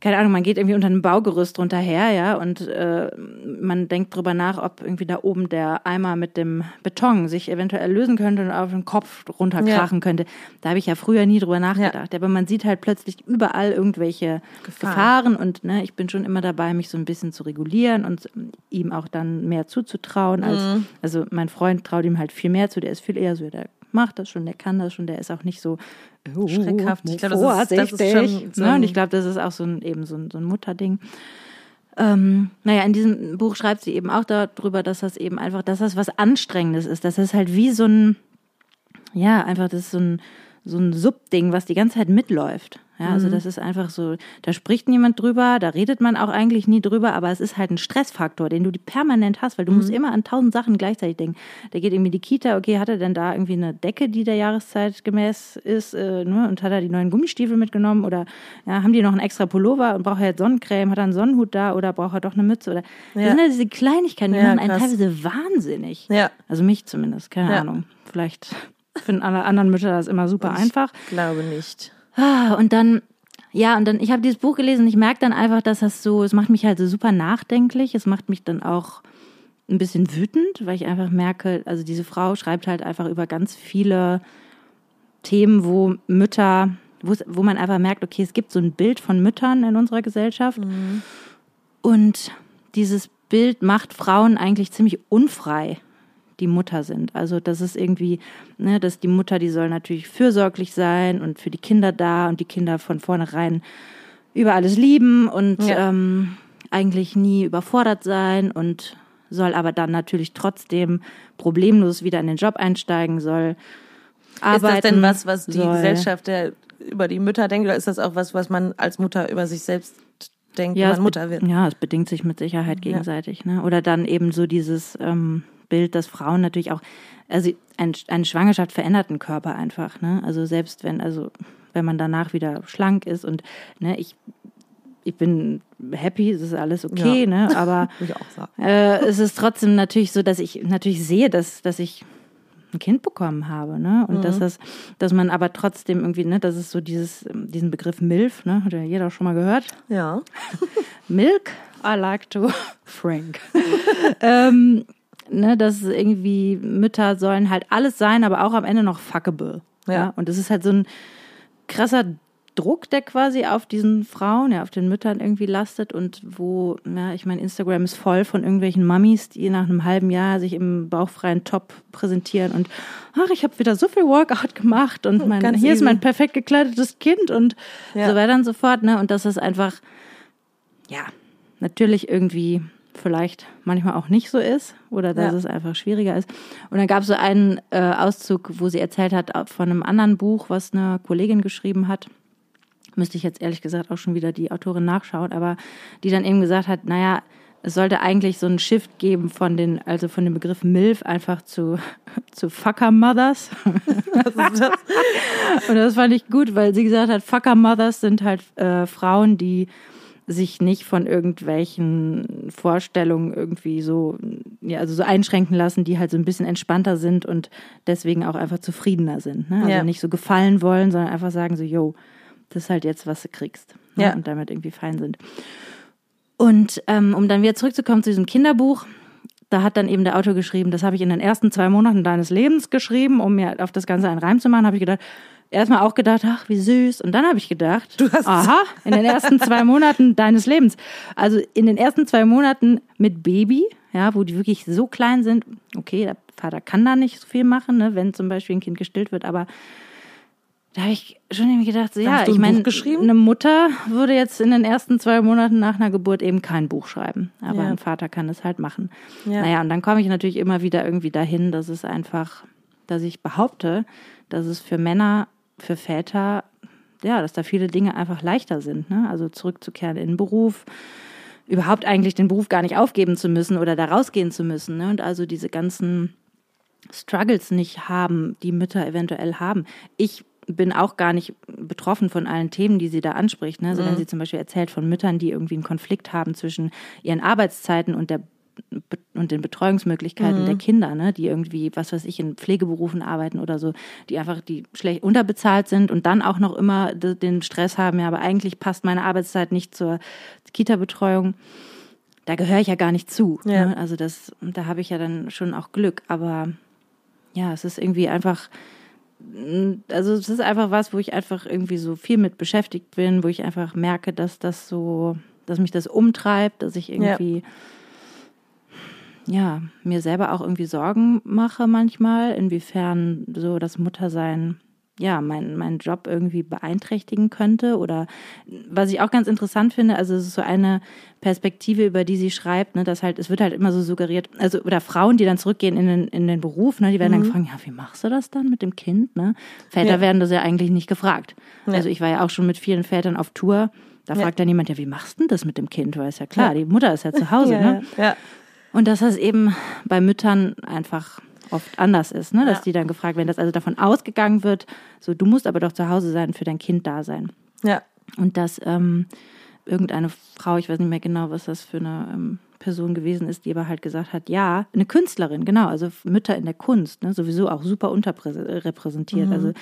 Speaker 1: keine Ahnung, man geht irgendwie unter einem Baugerüst drunter her, ja, und äh, man denkt drüber nach, ob irgendwie da oben der Eimer mit dem Beton sich eventuell lösen könnte und auf den Kopf runterkrachen ja. könnte. Da habe ich ja früher nie drüber nachgedacht. Ja. Aber man sieht halt plötzlich überall irgendwelche Gefahren. Gefahren und ne, ich bin schon immer dabei, mich so ein bisschen zu regulieren und ihm auch dann mehr zuzutrauen. Als, mhm. Also mein Freund traut ihm halt viel mehr zu, der ist viel eher so der macht das schon, der kann das schon, der ist auch nicht so
Speaker 2: oh, schreckhaft.
Speaker 1: Ich glaube, das, ist, das ist schon so ne? Und ich glaube, das ist auch so ein, eben so ein, so ein Mutterding. Ähm, naja, in diesem Buch schreibt sie eben auch darüber, dass das eben einfach, dass das was Anstrengendes ist. Dass das halt wie so ein, ja, einfach das ist so ein, so ein Subding, was die ganze Zeit mitläuft. Ja, also mhm. das ist einfach so, da spricht niemand drüber, da redet man auch eigentlich nie drüber, aber es ist halt ein Stressfaktor, den du permanent hast, weil du mhm. musst immer an tausend Sachen gleichzeitig denken. Da geht irgendwie die Kita, okay, hat er denn da irgendwie eine Decke, die der Jahreszeit gemäß ist, äh, ne? und hat er die neuen Gummistiefel mitgenommen oder ja, haben die noch einen extra Pullover und braucht er jetzt Sonnencreme, hat er einen Sonnenhut da oder braucht er doch eine Mütze oder ja. das sind ja diese Kleinigkeiten, die ja, machen einen teilweise wahnsinnig.
Speaker 2: Ja.
Speaker 1: Also mich zumindest, keine. Ahnung. Vielleicht finden alle anderen Mütter das immer super ich einfach.
Speaker 2: Glaube nicht.
Speaker 1: Ah, und dann, ja, und dann, ich habe dieses Buch gelesen und ich merke dann einfach, dass das so, es macht mich halt so super nachdenklich. Es macht mich dann auch ein bisschen wütend, weil ich einfach merke, also diese Frau schreibt halt einfach über ganz viele Themen, wo Mütter, wo, wo man einfach merkt, okay, es gibt so ein Bild von Müttern in unserer Gesellschaft. Mhm. Und dieses Bild macht Frauen eigentlich ziemlich unfrei die Mutter sind. Also das ist irgendwie, ne, dass die Mutter, die soll natürlich fürsorglich sein und für die Kinder da und die Kinder von vornherein über alles lieben und ja. ähm, eigentlich nie überfordert sein und soll aber dann natürlich trotzdem problemlos wieder in den Job einsteigen, soll.
Speaker 2: Arbeiten, ist das denn was, was die soll. Gesellschaft der, über die Mütter denkt, oder ist das auch was, was man als Mutter über sich selbst denkt, ja, wenn man Mutter wird?
Speaker 1: Ja, es bedingt sich mit Sicherheit gegenseitig. Ja. Ne? Oder dann eben so dieses, ähm, Bild, dass Frauen natürlich auch, also ein, eine Schwangerschaft verändert den Körper einfach, ne? Also selbst wenn, also wenn man danach wieder schlank ist und ne, ich ich bin happy, es ist alles okay, ja. ne? Aber äh, es ist trotzdem natürlich so, dass ich natürlich sehe, dass, dass ich ein Kind bekommen habe, ne? Und mhm. dass das, dass man aber trotzdem irgendwie, ne, das ist so dieses, diesen Begriff MILF, ne? Hat ja jeder schon mal gehört?
Speaker 2: Ja.
Speaker 1: Milk, I like to Frank. ähm, ne, dass irgendwie Mütter sollen halt alles sein, aber auch am Ende noch fuckable. Ja. ja? Und das ist halt so ein krasser Druck, der quasi auf diesen Frauen, ja, auf den Müttern irgendwie lastet und wo, ja, ich meine, Instagram ist voll von irgendwelchen Mummies, die nach einem halben Jahr sich im bauchfreien Top präsentieren und ach, ich habe wieder so viel Workout gemacht und mein, hier easy. ist mein perfekt gekleidetes Kind und ja. so weiter und so fort, ne? Und das ist einfach, ja, natürlich irgendwie vielleicht manchmal auch nicht so ist oder dass ja. es einfach schwieriger ist. Und dann gab es so einen äh, Auszug, wo sie erzählt hat von einem anderen Buch, was eine Kollegin geschrieben hat. Müsste ich jetzt ehrlich gesagt auch schon wieder die Autorin nachschauen, aber die dann eben gesagt hat, naja, es sollte eigentlich so einen Shift geben von den, also von dem Begriff MILF einfach zu, zu Fucker Mothers. Ist das? Und das fand ich gut, weil sie gesagt hat, Fucker Mothers sind halt äh, Frauen, die sich nicht von irgendwelchen Vorstellungen irgendwie so, ja, also so einschränken lassen, die halt so ein bisschen entspannter sind und deswegen auch einfach zufriedener sind. Ne? Also ja. nicht so gefallen wollen, sondern einfach sagen so, yo, das ist halt jetzt, was du kriegst. Ne? Ja. Und damit irgendwie fein sind. Und ähm, um dann wieder zurückzukommen zu diesem Kinderbuch, da hat dann eben der Autor geschrieben, das habe ich in den ersten zwei Monaten deines Lebens geschrieben, um mir auf das Ganze einen Reim zu machen, habe ich gedacht, erstmal auch gedacht, ach, wie süß. Und dann habe ich gedacht, aha, in den ersten zwei Monaten deines Lebens. Also in den ersten zwei Monaten mit Baby, ja, wo die wirklich so klein sind, okay, der Vater kann da nicht so viel machen, ne, wenn zum Beispiel ein Kind gestillt wird, aber da habe ich schon irgendwie gedacht, so, ja, ich meine, eine Mutter würde jetzt in den ersten zwei Monaten nach einer Geburt eben kein Buch schreiben. Aber ja. ein Vater kann es halt machen. Ja. Naja, und dann komme ich natürlich immer wieder irgendwie dahin, dass es einfach, dass ich behaupte, dass es für Männer für Väter, ja, dass da viele Dinge einfach leichter sind. Ne? Also zurückzukehren in den Beruf, überhaupt eigentlich den Beruf gar nicht aufgeben zu müssen oder da rausgehen zu müssen. Ne? Und also diese ganzen Struggles nicht haben, die Mütter eventuell haben. Ich bin auch gar nicht betroffen von allen Themen, die sie da anspricht. Ne? Also wenn
Speaker 2: Mhm.
Speaker 1: sie zum Beispiel erzählt von Müttern, die irgendwie einen Konflikt haben zwischen ihren Arbeitszeiten und der und den Betreuungsmöglichkeiten der Kinder, ne, die irgendwie, was weiß ich, in Pflegeberufen arbeiten oder so, die einfach, die schlecht unterbezahlt sind und dann auch noch immer de- den Stress haben, ja, aber eigentlich passt meine Arbeitszeit nicht zur Kita-Betreuung. Da gehöre ich ja gar nicht zu.
Speaker 2: Ja.
Speaker 1: Ne? Also das, da habe ich ja dann schon auch Glück, aber ja, es ist irgendwie einfach, also es ist einfach was, wo ich einfach irgendwie so viel mit beschäftigt bin, wo ich einfach merke, dass das so, dass mich das umtreibt, dass ich irgendwie ja, mir selber auch irgendwie Sorgen mache manchmal, inwiefern so das Muttersein ja, mein, meinen Job irgendwie beeinträchtigen könnte. Oder was ich auch ganz interessant finde, also es ist so eine Perspektive, über die sie schreibt, ne, dass halt, es wird halt immer so suggeriert, also oder Frauen, die dann zurückgehen in den, in den Beruf, ne, die werden dann gefragt, ja, wie machst du das dann mit dem Kind? Ne? Väter
Speaker 2: Ja.
Speaker 1: werden das ja eigentlich nicht gefragt.
Speaker 2: Ja.
Speaker 1: Also ich war ja auch schon mit vielen Vätern auf Tour. Da
Speaker 2: Ja.
Speaker 1: fragt dann jemand, ja, wie machst du denn das mit dem Kind? Weil ist ja klar, die Mutter ist ja zu Hause,
Speaker 2: ja,
Speaker 1: ne?
Speaker 2: ja.
Speaker 1: Und dass das eben bei Müttern einfach oft anders ist, ne? dass
Speaker 2: Ja.
Speaker 1: die dann gefragt werden, dass also davon ausgegangen wird, so du musst aber doch zu Hause sein, für dein Kind da sein.
Speaker 2: ja.
Speaker 1: Und dass ähm, irgendeine Frau, ich weiß nicht mehr genau, was das für eine ähm, Person gewesen ist, die aber halt gesagt hat, ja, eine Künstlerin, genau, also Mütter in der Kunst, ne? sowieso auch super unterrepräsentiert. Also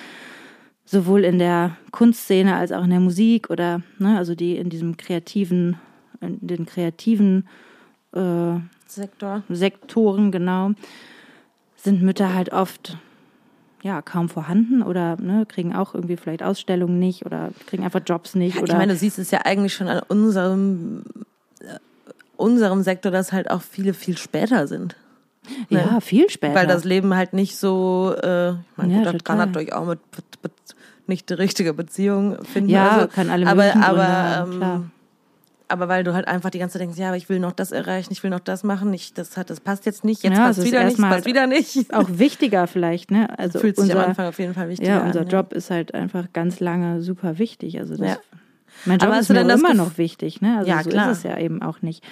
Speaker 1: sowohl in der Kunstszene als auch in der Musik oder ne, also die in diesem kreativen, in den kreativen äh,
Speaker 2: Sektor.
Speaker 1: Sektoren, genau, sind Mütter halt oft ja kaum vorhanden oder ne, kriegen auch irgendwie vielleicht Ausstellungen nicht oder kriegen einfach Jobs nicht oder
Speaker 2: ich meine, du siehst es ja eigentlich schon an unserem, äh, unserem Sektor, dass halt auch viele viel später sind.
Speaker 1: ja viel später.
Speaker 2: Weil das Leben halt nicht so, äh, ich meine,
Speaker 1: Ja,
Speaker 2: gut, kann natürlich auch mit, mit, mit nicht die richtige Beziehung finden.
Speaker 1: ja
Speaker 2: also,
Speaker 1: kann alle
Speaker 2: aber, aber, ähm,
Speaker 1: klar.
Speaker 2: Aber weil du halt einfach die ganze Zeit denkst, ja, aber ich will noch das erreichen, ich will noch das machen, ich, das hat, das passt jetzt nicht, jetzt
Speaker 1: Ja,
Speaker 2: passt
Speaker 1: es
Speaker 2: wieder nicht, passt wieder nicht.
Speaker 1: Auch wichtiger vielleicht, ne? Also
Speaker 2: Fühlt sich
Speaker 1: unser,
Speaker 2: am Anfang auf jeden Fall wichtig
Speaker 1: ja,
Speaker 2: an.
Speaker 1: unser Job ist halt einfach ganz lange super wichtig. Also das,
Speaker 2: Ja.
Speaker 1: mein Job
Speaker 2: Aber
Speaker 1: ist mir immer noch wichtig, ne? Also
Speaker 2: Ja,
Speaker 1: so
Speaker 2: klar.
Speaker 1: ist es ja eben auch nicht.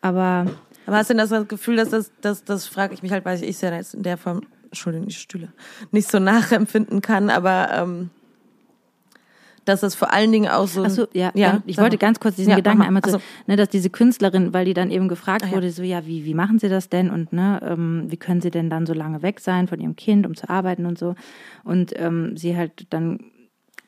Speaker 1: Aber
Speaker 2: Aber hast du denn das Gefühl, dass das, das, das frage ich mich halt, weil ich es ja jetzt in der Form, Entschuldigung, die Stühle, nicht so nachempfinden kann, aber ähm, dass das vor allen Dingen auch so.
Speaker 1: Ach so, ja,
Speaker 2: ja
Speaker 1: ich wollte
Speaker 2: mal.
Speaker 1: ganz kurz diesen
Speaker 2: Ja,
Speaker 1: Gedanken einmal so,
Speaker 2: so.
Speaker 1: ne, dass diese Künstlerin, weil die dann eben gefragt
Speaker 2: Ah, ja.
Speaker 1: wurde, so ja, wie, wie machen sie das denn und ne, ähm, wie können sie denn dann so lange weg sein von ihrem Kind, um zu arbeiten und so. Und ähm, sie halt dann,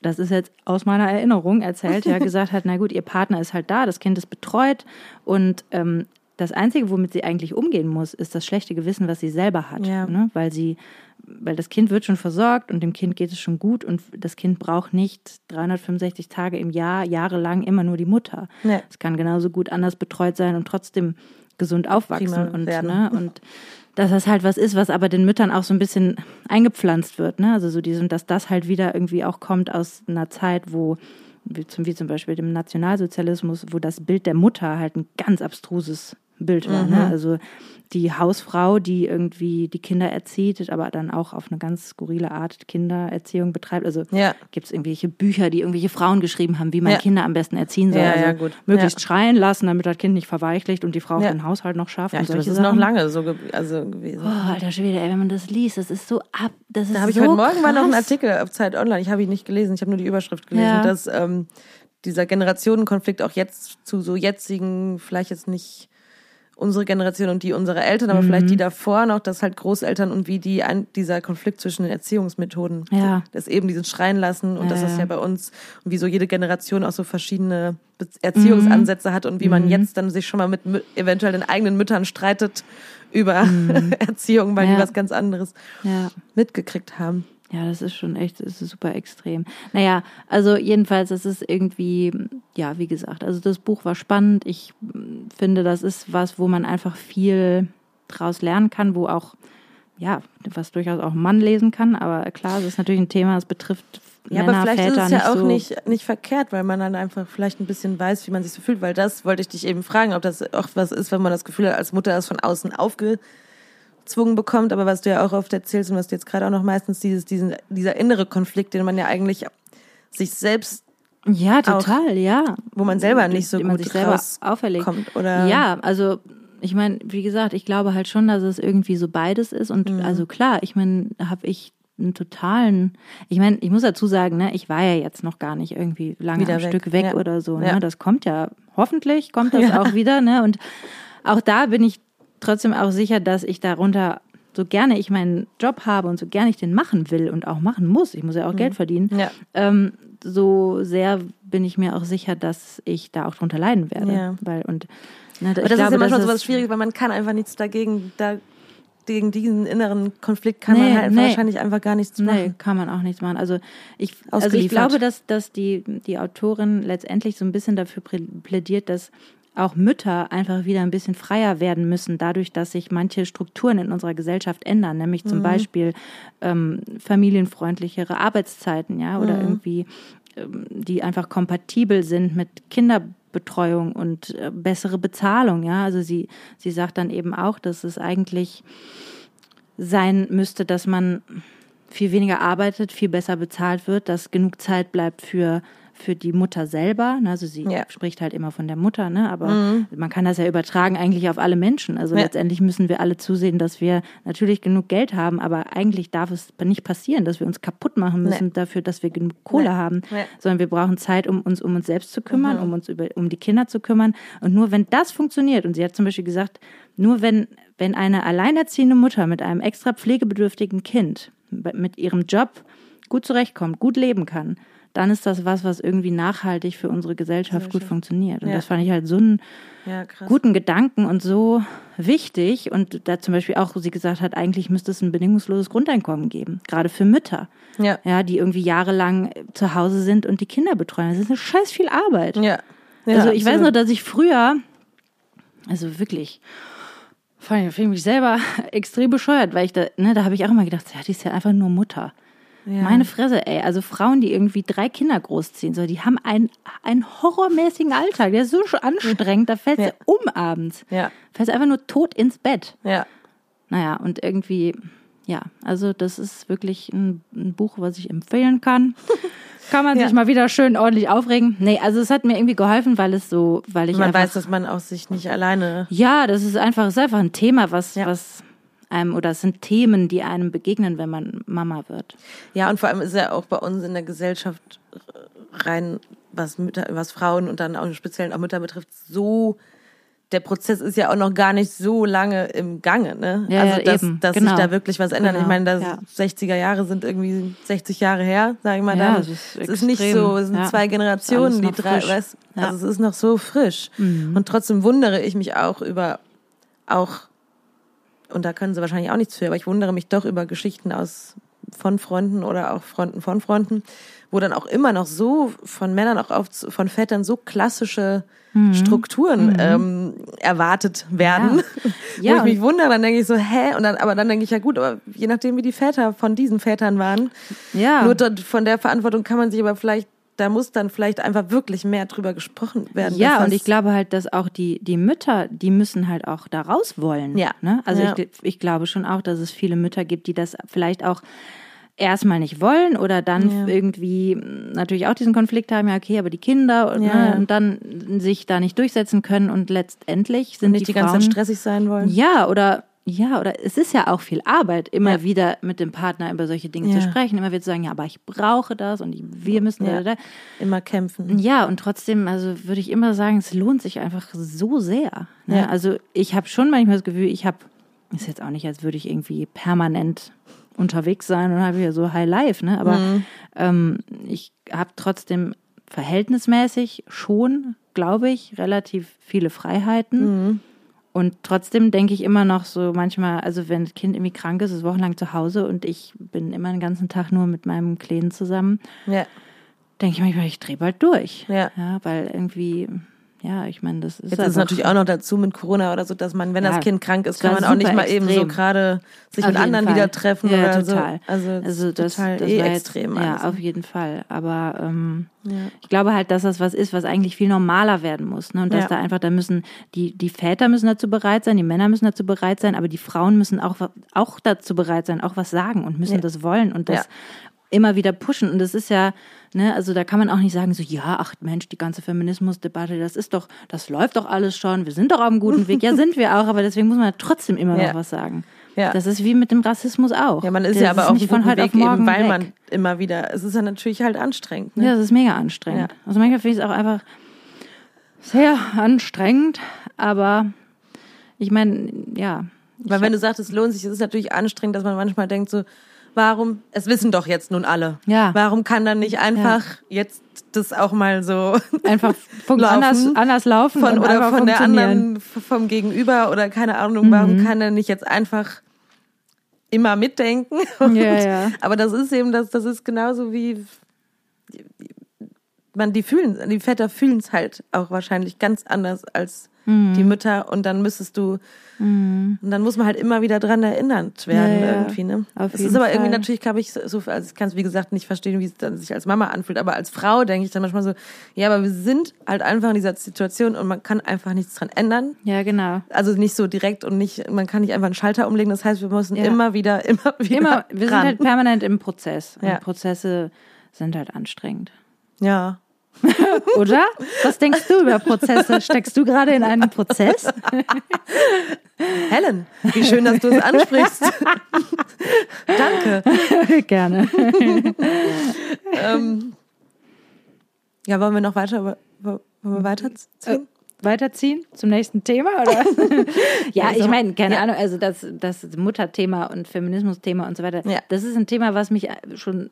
Speaker 1: das ist jetzt aus meiner Erinnerung erzählt, ja, gesagt hat, na gut, ihr Partner ist halt da, das Kind ist betreut und ähm, das Einzige, womit sie eigentlich umgehen muss, ist das schlechte Gewissen, was sie selber hat.
Speaker 2: Ja.
Speaker 1: Ne? Weil sie, weil das Kind wird schon versorgt und dem Kind geht es schon gut und das Kind braucht nicht 365 Tage im Jahr, jahrelang immer nur die Mutter.
Speaker 2: Ja.
Speaker 1: Es kann genauso gut anders betreut sein und trotzdem gesund aufwachsen und, ne, und dass das halt was ist, was aber den Müttern auch so ein bisschen eingepflanzt wird, ne? Also so diesem, dass das halt wieder irgendwie auch kommt aus einer Zeit, wo wie zum, wie zum Beispiel dem Nationalsozialismus, wo das Bild der Mutter halt ein ganz abstruses Bild war.
Speaker 2: Mhm.
Speaker 1: Ne? Also die Hausfrau, die irgendwie die Kinder erzieht, aber dann auch auf eine ganz skurrile Art Kindererziehung betreibt. Also
Speaker 2: Ja.
Speaker 1: gibt es irgendwelche Bücher, die irgendwelche Frauen geschrieben haben, wie man
Speaker 2: Ja.
Speaker 1: Kinder am besten erziehen soll.
Speaker 2: Ja,
Speaker 1: also
Speaker 2: ja, gut.
Speaker 1: Möglichst schreien lassen, damit das Kind nicht verweichlicht und die Frau den Haushalt noch schafft.
Speaker 2: Ja, ich glaube, das ist noch
Speaker 1: Sachen.
Speaker 2: lange so ge also gewesen.
Speaker 1: Oh, alter Schwede, ey, wenn man das liest, das ist so ab. Das ist
Speaker 2: Da habe ich
Speaker 1: so
Speaker 2: heute Morgen war noch ein
Speaker 1: krass.
Speaker 2: Artikel auf Zeit Online. Ich habe ihn nicht gelesen, ich habe nur die Überschrift gelesen, dass ähm, dieser Generationenkonflikt auch jetzt zu so jetzigen, vielleicht jetzt nicht unsere Generation und die unserer Eltern, aber vielleicht die
Speaker 1: Mhm.
Speaker 2: davor noch, dass halt Großeltern und wie die ein, dieser Konflikt zwischen den Erziehungsmethoden,
Speaker 1: Ja.
Speaker 2: das eben diesen Schreien lassen und
Speaker 1: Ja,
Speaker 2: das ist
Speaker 1: ja.
Speaker 2: ja bei uns und wie so jede Generation auch so verschiedene Erziehungsansätze hat und wie
Speaker 1: Mhm.
Speaker 2: man jetzt dann sich schon mal mit eventuell den eigenen Müttern streitet über Erziehung, weil die
Speaker 1: Mhm.
Speaker 2: Was ganz anderes mitgekriegt haben.
Speaker 1: Ja, das ist schon echt, das ist super extrem. Naja, also jedenfalls, es ist irgendwie, ja, wie gesagt, also das Buch war spannend. Ich finde, das ist was, wo man einfach viel draus lernen kann, wo auch, ja, was durchaus auch ein Mann lesen kann. Aber klar, es ist natürlich ein Thema, es betrifft
Speaker 2: Ja,
Speaker 1: Männer,
Speaker 2: aber vielleicht
Speaker 1: Väter
Speaker 2: ist es ja auch
Speaker 1: so.
Speaker 2: nicht, nicht verkehrt, weil man dann einfach vielleicht ein bisschen weiß, wie man sich so fühlt, weil das wollte ich dich eben fragen, ob das auch was ist, wenn man das Gefühl hat, als Mutter das von außen aufgezwungen bekommt, aber was du ja auch oft erzählst und was du jetzt gerade auch noch meistens dieses, diesen, dieser innere Konflikt, den man ja eigentlich sich selbst,
Speaker 1: Ja, total, ja.
Speaker 2: wo man selber nicht so
Speaker 1: man
Speaker 2: gut
Speaker 1: sich selber auferlegt.
Speaker 2: oder?
Speaker 1: Ja, also ich meine, wie gesagt, ich glaube halt schon, dass es irgendwie so beides ist. Und
Speaker 2: Mhm.
Speaker 1: also klar, ich meine, habe ich einen totalen, ich meine, ich muss dazu sagen, ne, ich war ja jetzt noch gar nicht irgendwie lange
Speaker 2: Wieder
Speaker 1: am
Speaker 2: weg,
Speaker 1: Stück weg
Speaker 2: ja.
Speaker 1: oder so. Ne?
Speaker 2: Ja.
Speaker 1: Das kommt ja, hoffentlich kommt das
Speaker 2: Ja.
Speaker 1: auch wieder. Ne? Und auch da bin ich trotzdem auch sicher, dass ich darunter, so gerne ich meinen Job habe und so gerne ich den machen will und auch machen muss, ich muss ja auch Geld verdienen,
Speaker 2: Ja.
Speaker 1: ähm, so sehr bin ich mir auch sicher, dass ich da auch drunter leiden werde.
Speaker 2: Ja.
Speaker 1: Weil, und, ne,
Speaker 2: Aber das ist ja manchmal so was Schwieriges, weil man kann einfach nichts dagegen, da, gegen diesen inneren Konflikt kann
Speaker 1: Nee,
Speaker 2: man halt
Speaker 1: nee.
Speaker 2: wahrscheinlich einfach gar nichts
Speaker 1: Nee,
Speaker 2: machen.
Speaker 1: kann man auch nichts machen. Also ich, also ich glaube, dass, dass die, die Autorin letztendlich so ein bisschen dafür plädiert, dass auch Mütter einfach wieder ein bisschen freier werden müssen, dadurch, dass sich manche Strukturen in unserer Gesellschaft ändern, nämlich zum Beispiel ähm, familienfreundlichere Arbeitszeiten, ja, oder irgendwie, ähm, die einfach kompatibel sind mit Kinderbetreuung und äh, bessere Bezahlung, ja. Also sie, sie sagt dann eben auch, dass es eigentlich sein müsste, dass man viel weniger arbeitet, viel besser bezahlt wird, dass genug Zeit bleibt für für die Mutter selber. Ne, Also sie
Speaker 2: Ja.
Speaker 1: spricht halt immer von der Mutter, ne? aber man kann das ja übertragen eigentlich auf alle Menschen. Also
Speaker 2: Ja.
Speaker 1: letztendlich müssen wir alle zusehen, dass wir natürlich genug Geld haben, aber eigentlich darf es nicht passieren, dass wir uns kaputt machen müssen
Speaker 2: Nee.
Speaker 1: dafür, dass wir genug Kohle
Speaker 2: Nee.
Speaker 1: haben,
Speaker 2: Nee.
Speaker 1: sondern wir brauchen Zeit, um uns um uns selbst zu kümmern, um uns über um die Kinder zu kümmern. Und nur wenn das funktioniert, und sie hat zum Beispiel gesagt, nur wenn wenn eine alleinerziehende Mutter mit einem extra pflegebedürftigen Kind mit ihrem Job gut zurechtkommt, gut leben kann, dann ist das was, was irgendwie nachhaltig für unsere Gesellschaft gut funktioniert. Und
Speaker 2: Ja.
Speaker 1: das fand ich halt so einen
Speaker 2: Ja,
Speaker 1: guten Gedanken und so wichtig. Und da zum Beispiel auch, sie gesagt hat, eigentlich müsste es ein bedingungsloses Grundeinkommen geben, gerade für Mütter.
Speaker 2: Ja.
Speaker 1: Ja, die irgendwie jahrelang zu Hause sind und die Kinder betreuen. Das ist eine scheiß viel Arbeit.
Speaker 2: Ja.
Speaker 1: also ich weiß
Speaker 2: absolut.
Speaker 1: nur, dass ich früher, also wirklich, fand ich mich selber extrem bescheuert, weil ich da, ne, da habe ich auch immer gedacht, ja, die ist ja einfach nur Mutter.
Speaker 2: Ja.
Speaker 1: Meine Fresse, ey. Also Frauen, die irgendwie drei Kinder großziehen, so, die haben einen, einen horrormäßigen Alltag. Der ist so anstrengend, da fällt
Speaker 2: Ja.
Speaker 1: um abends.
Speaker 2: Ja.
Speaker 1: Fällt sie einfach nur tot ins Bett.
Speaker 2: Ja.
Speaker 1: Naja, und irgendwie, ja, also das ist wirklich ein, ein Buch, was ich empfehlen kann. Kann man
Speaker 2: Ja.
Speaker 1: sich mal wieder schön ordentlich aufregen. Nee, also es hat mir irgendwie geholfen, weil es so, weil ich
Speaker 2: Man
Speaker 1: einfach,
Speaker 2: weiß, dass man auch sich nicht alleine.
Speaker 1: ja, das ist einfach, ist einfach ein Thema, was,
Speaker 2: Ja.
Speaker 1: was einem, oder es sind Themen, die einem begegnen, wenn man Mama wird.
Speaker 2: Ja, und vor allem ist ja auch bei uns in der Gesellschaft rein, was Mütter, was Frauen und dann auch speziell auch Mütter betrifft, so der Prozess ist ja auch noch gar nicht so lange im Gange, ne?
Speaker 1: Ja,
Speaker 2: also dass,
Speaker 1: eben.
Speaker 2: dass
Speaker 1: Genau.
Speaker 2: sich da wirklich was ändert.
Speaker 1: Genau.
Speaker 2: Ich meine, da
Speaker 1: Ja.
Speaker 2: 60er Jahre sind irgendwie 60 Jahre her, sag ich mal.
Speaker 1: Ja,
Speaker 2: dann.
Speaker 1: es ist
Speaker 2: es ist nicht so, es sind
Speaker 1: Ja.
Speaker 2: zwei Generationen, die drei, weißt.
Speaker 1: Mhm.
Speaker 2: also es ist noch so frisch. Und trotzdem wundere ich mich auch über auch und da können sie wahrscheinlich auch nichts für, aber ich wundere mich doch über Geschichten aus von Freunden oder auch Freunden von Freunden, wo dann auch immer noch so von Männern auch oft von Vätern so klassische
Speaker 1: Mhm.
Speaker 2: Strukturen ähm, erwartet werden.
Speaker 1: Ja.
Speaker 2: wo
Speaker 1: Ja,
Speaker 2: ich mich
Speaker 1: und-
Speaker 2: wundere, dann denke ich so, hä? Und dann, aber dann denke ich ja gut, aber je nachdem, wie die Väter von diesen Vätern waren,
Speaker 1: Ja.
Speaker 2: nur dort von der Verantwortung kann man sich aber vielleicht, da muss dann vielleicht einfach wirklich mehr drüber gesprochen werden.
Speaker 1: Ja, und ich glaube halt, dass auch die, die Mütter, die müssen halt auch da raus wollen.
Speaker 2: Ja.
Speaker 1: Ne? Also
Speaker 2: Ja.
Speaker 1: ich, ich glaube schon auch, dass es viele Mütter gibt, die das vielleicht auch erstmal nicht wollen oder dann
Speaker 2: Ja.
Speaker 1: irgendwie natürlich auch diesen Konflikt haben, ja, okay, aber die Kinder und,
Speaker 2: Ja,
Speaker 1: ne,
Speaker 2: ja.
Speaker 1: und dann sich da nicht durchsetzen können und letztendlich sind
Speaker 2: nicht die,
Speaker 1: die,
Speaker 2: ganze
Speaker 1: Frauen,
Speaker 2: Zeit stressig sein wollen.
Speaker 1: Ja, oder ja, oder es ist ja auch viel Arbeit, immer
Speaker 2: Ja.
Speaker 1: wieder mit dem Partner über solche Dinge
Speaker 2: Ja.
Speaker 1: zu sprechen, immer wieder zu sagen, ja, aber ich brauche das und wir müssen
Speaker 2: Ja.
Speaker 1: da, da.
Speaker 2: Immer kämpfen.
Speaker 1: Ja, und trotzdem, also würde ich immer sagen, es lohnt sich einfach so sehr. Ne?
Speaker 2: Ja.
Speaker 1: Also ich habe schon manchmal das Gefühl, ich habe, ist jetzt auch nicht, als würde ich irgendwie permanent unterwegs sein und habe hier so High Life, ne? Aber
Speaker 2: Mhm.
Speaker 1: ähm, ich habe trotzdem verhältnismäßig schon, glaube ich, relativ viele Freiheiten.
Speaker 2: Mhm.
Speaker 1: Und trotzdem denke ich immer noch so manchmal, also wenn das Kind irgendwie krank ist, ist wochenlang zu Hause und ich bin immer den ganzen Tag nur mit meinem Kleinen zusammen,
Speaker 2: Ja.
Speaker 1: denke ich manchmal, ich drehe bald durch.
Speaker 2: Ja.
Speaker 1: Ja, weil irgendwie, ja, ich meine, das ist
Speaker 2: Jetzt ist es
Speaker 1: einfach-
Speaker 2: natürlich auch noch dazu mit Corona oder so, dass man, wenn
Speaker 1: Ja,
Speaker 2: das Kind krank ist, kann man auch nicht mal eben so
Speaker 1: extrem.
Speaker 2: gerade sich
Speaker 1: Auf
Speaker 2: mit anderen
Speaker 1: Fall.
Speaker 2: wieder treffen
Speaker 1: ja,
Speaker 2: oder
Speaker 1: total.
Speaker 2: so. Also,
Speaker 1: Also das,
Speaker 2: total
Speaker 1: das
Speaker 2: eh
Speaker 1: war jetzt-
Speaker 2: extrem
Speaker 1: Ja,
Speaker 2: alles.
Speaker 1: auf jeden Fall. Aber ähm,
Speaker 2: Ja.
Speaker 1: ich glaube halt, dass das was ist, was eigentlich viel normaler werden muss. Ne? Und dass da einfach, da müssen die, die Väter müssen dazu bereit sein, die Männer müssen dazu bereit sein, aber die Frauen müssen auch, auch dazu bereit sein, auch was sagen und müssen das wollen und das immer wieder pushen. Und das ist ja Ne, also da kann man auch nicht sagen, so, ja, ach Mensch, die ganze Feminismusdebatte, das ist doch, das läuft doch alles schon, wir sind doch auf einem guten Weg. Ja, sind wir auch, aber deswegen muss man trotzdem immer
Speaker 2: Ja.
Speaker 1: noch was sagen.
Speaker 2: Ja.
Speaker 1: Das ist wie mit dem Rassismus auch.
Speaker 2: Ja, man ist
Speaker 1: Das
Speaker 2: ja aber auch
Speaker 1: nicht von heute
Speaker 2: Weg
Speaker 1: auf morgen
Speaker 2: eben, weil
Speaker 1: weg.
Speaker 2: man immer wieder, es ist ja natürlich halt anstrengend. Ne?
Speaker 1: Ja, das ist mega anstrengend. Also manchmal finde ich es auch einfach sehr anstrengend, aber ich meine, ja.
Speaker 2: Weil wenn du sagst, es lohnt sich, es ist natürlich anstrengend, dass man manchmal denkt so, warum, es wissen doch jetzt nun alle.
Speaker 1: Ja.
Speaker 2: Warum kann dann nicht einfach jetzt das auch mal so
Speaker 1: Einfach
Speaker 2: Laufen.
Speaker 1: anders, anders laufen
Speaker 2: von oder von der anderen, vom Gegenüber oder keine Ahnung,
Speaker 1: Mhm.
Speaker 2: warum kann er nicht jetzt einfach immer mitdenken? Und,
Speaker 1: Ja, ja.
Speaker 2: Aber das ist eben, das, das ist genauso wie man die fühlen, die Väter fühlen es halt auch wahrscheinlich ganz anders als
Speaker 1: Mhm.
Speaker 2: die Mütter und dann müsstest du und dann muss man halt immer wieder dran erinnert werden
Speaker 1: Ja,
Speaker 2: irgendwie, ne?
Speaker 1: Auf
Speaker 2: es ist aber irgendwie
Speaker 1: Fall.
Speaker 2: natürlich, glaube ich, so, also ich kann es wie gesagt nicht verstehen, wie es dann sich als Mama anfühlt, aber als Frau denke ich dann manchmal so, ja, aber wir sind halt einfach in dieser Situation und man kann einfach nichts dran ändern.
Speaker 1: Ja, genau.
Speaker 2: Also nicht so direkt und nicht, man kann nicht einfach einen Schalter umlegen. Das heißt, wir müssen
Speaker 1: Ja.
Speaker 2: immer wieder, immer wieder.
Speaker 1: Immer, wir sind
Speaker 2: ran.
Speaker 1: halt permanent im Prozess.
Speaker 2: Ja.
Speaker 1: Und Prozesse sind halt anstrengend.
Speaker 2: Ja.
Speaker 1: Oder? Was denkst du über Prozesse? Steckst du gerade in einem Prozess?
Speaker 2: Helen, wie schön, dass du es ansprichst. Danke.
Speaker 1: Gerne.
Speaker 2: Ähm, ja, wollen wir noch weiter, wollen wir weiterziehen?
Speaker 1: Weiterziehen zum nächsten Thema, oder? ja, ich meine, keine
Speaker 2: Ja.
Speaker 1: Ahnung, also das, das Mutterthema und Feminismusthema und so weiter,
Speaker 2: Ja.
Speaker 1: das ist ein Thema, was mich schon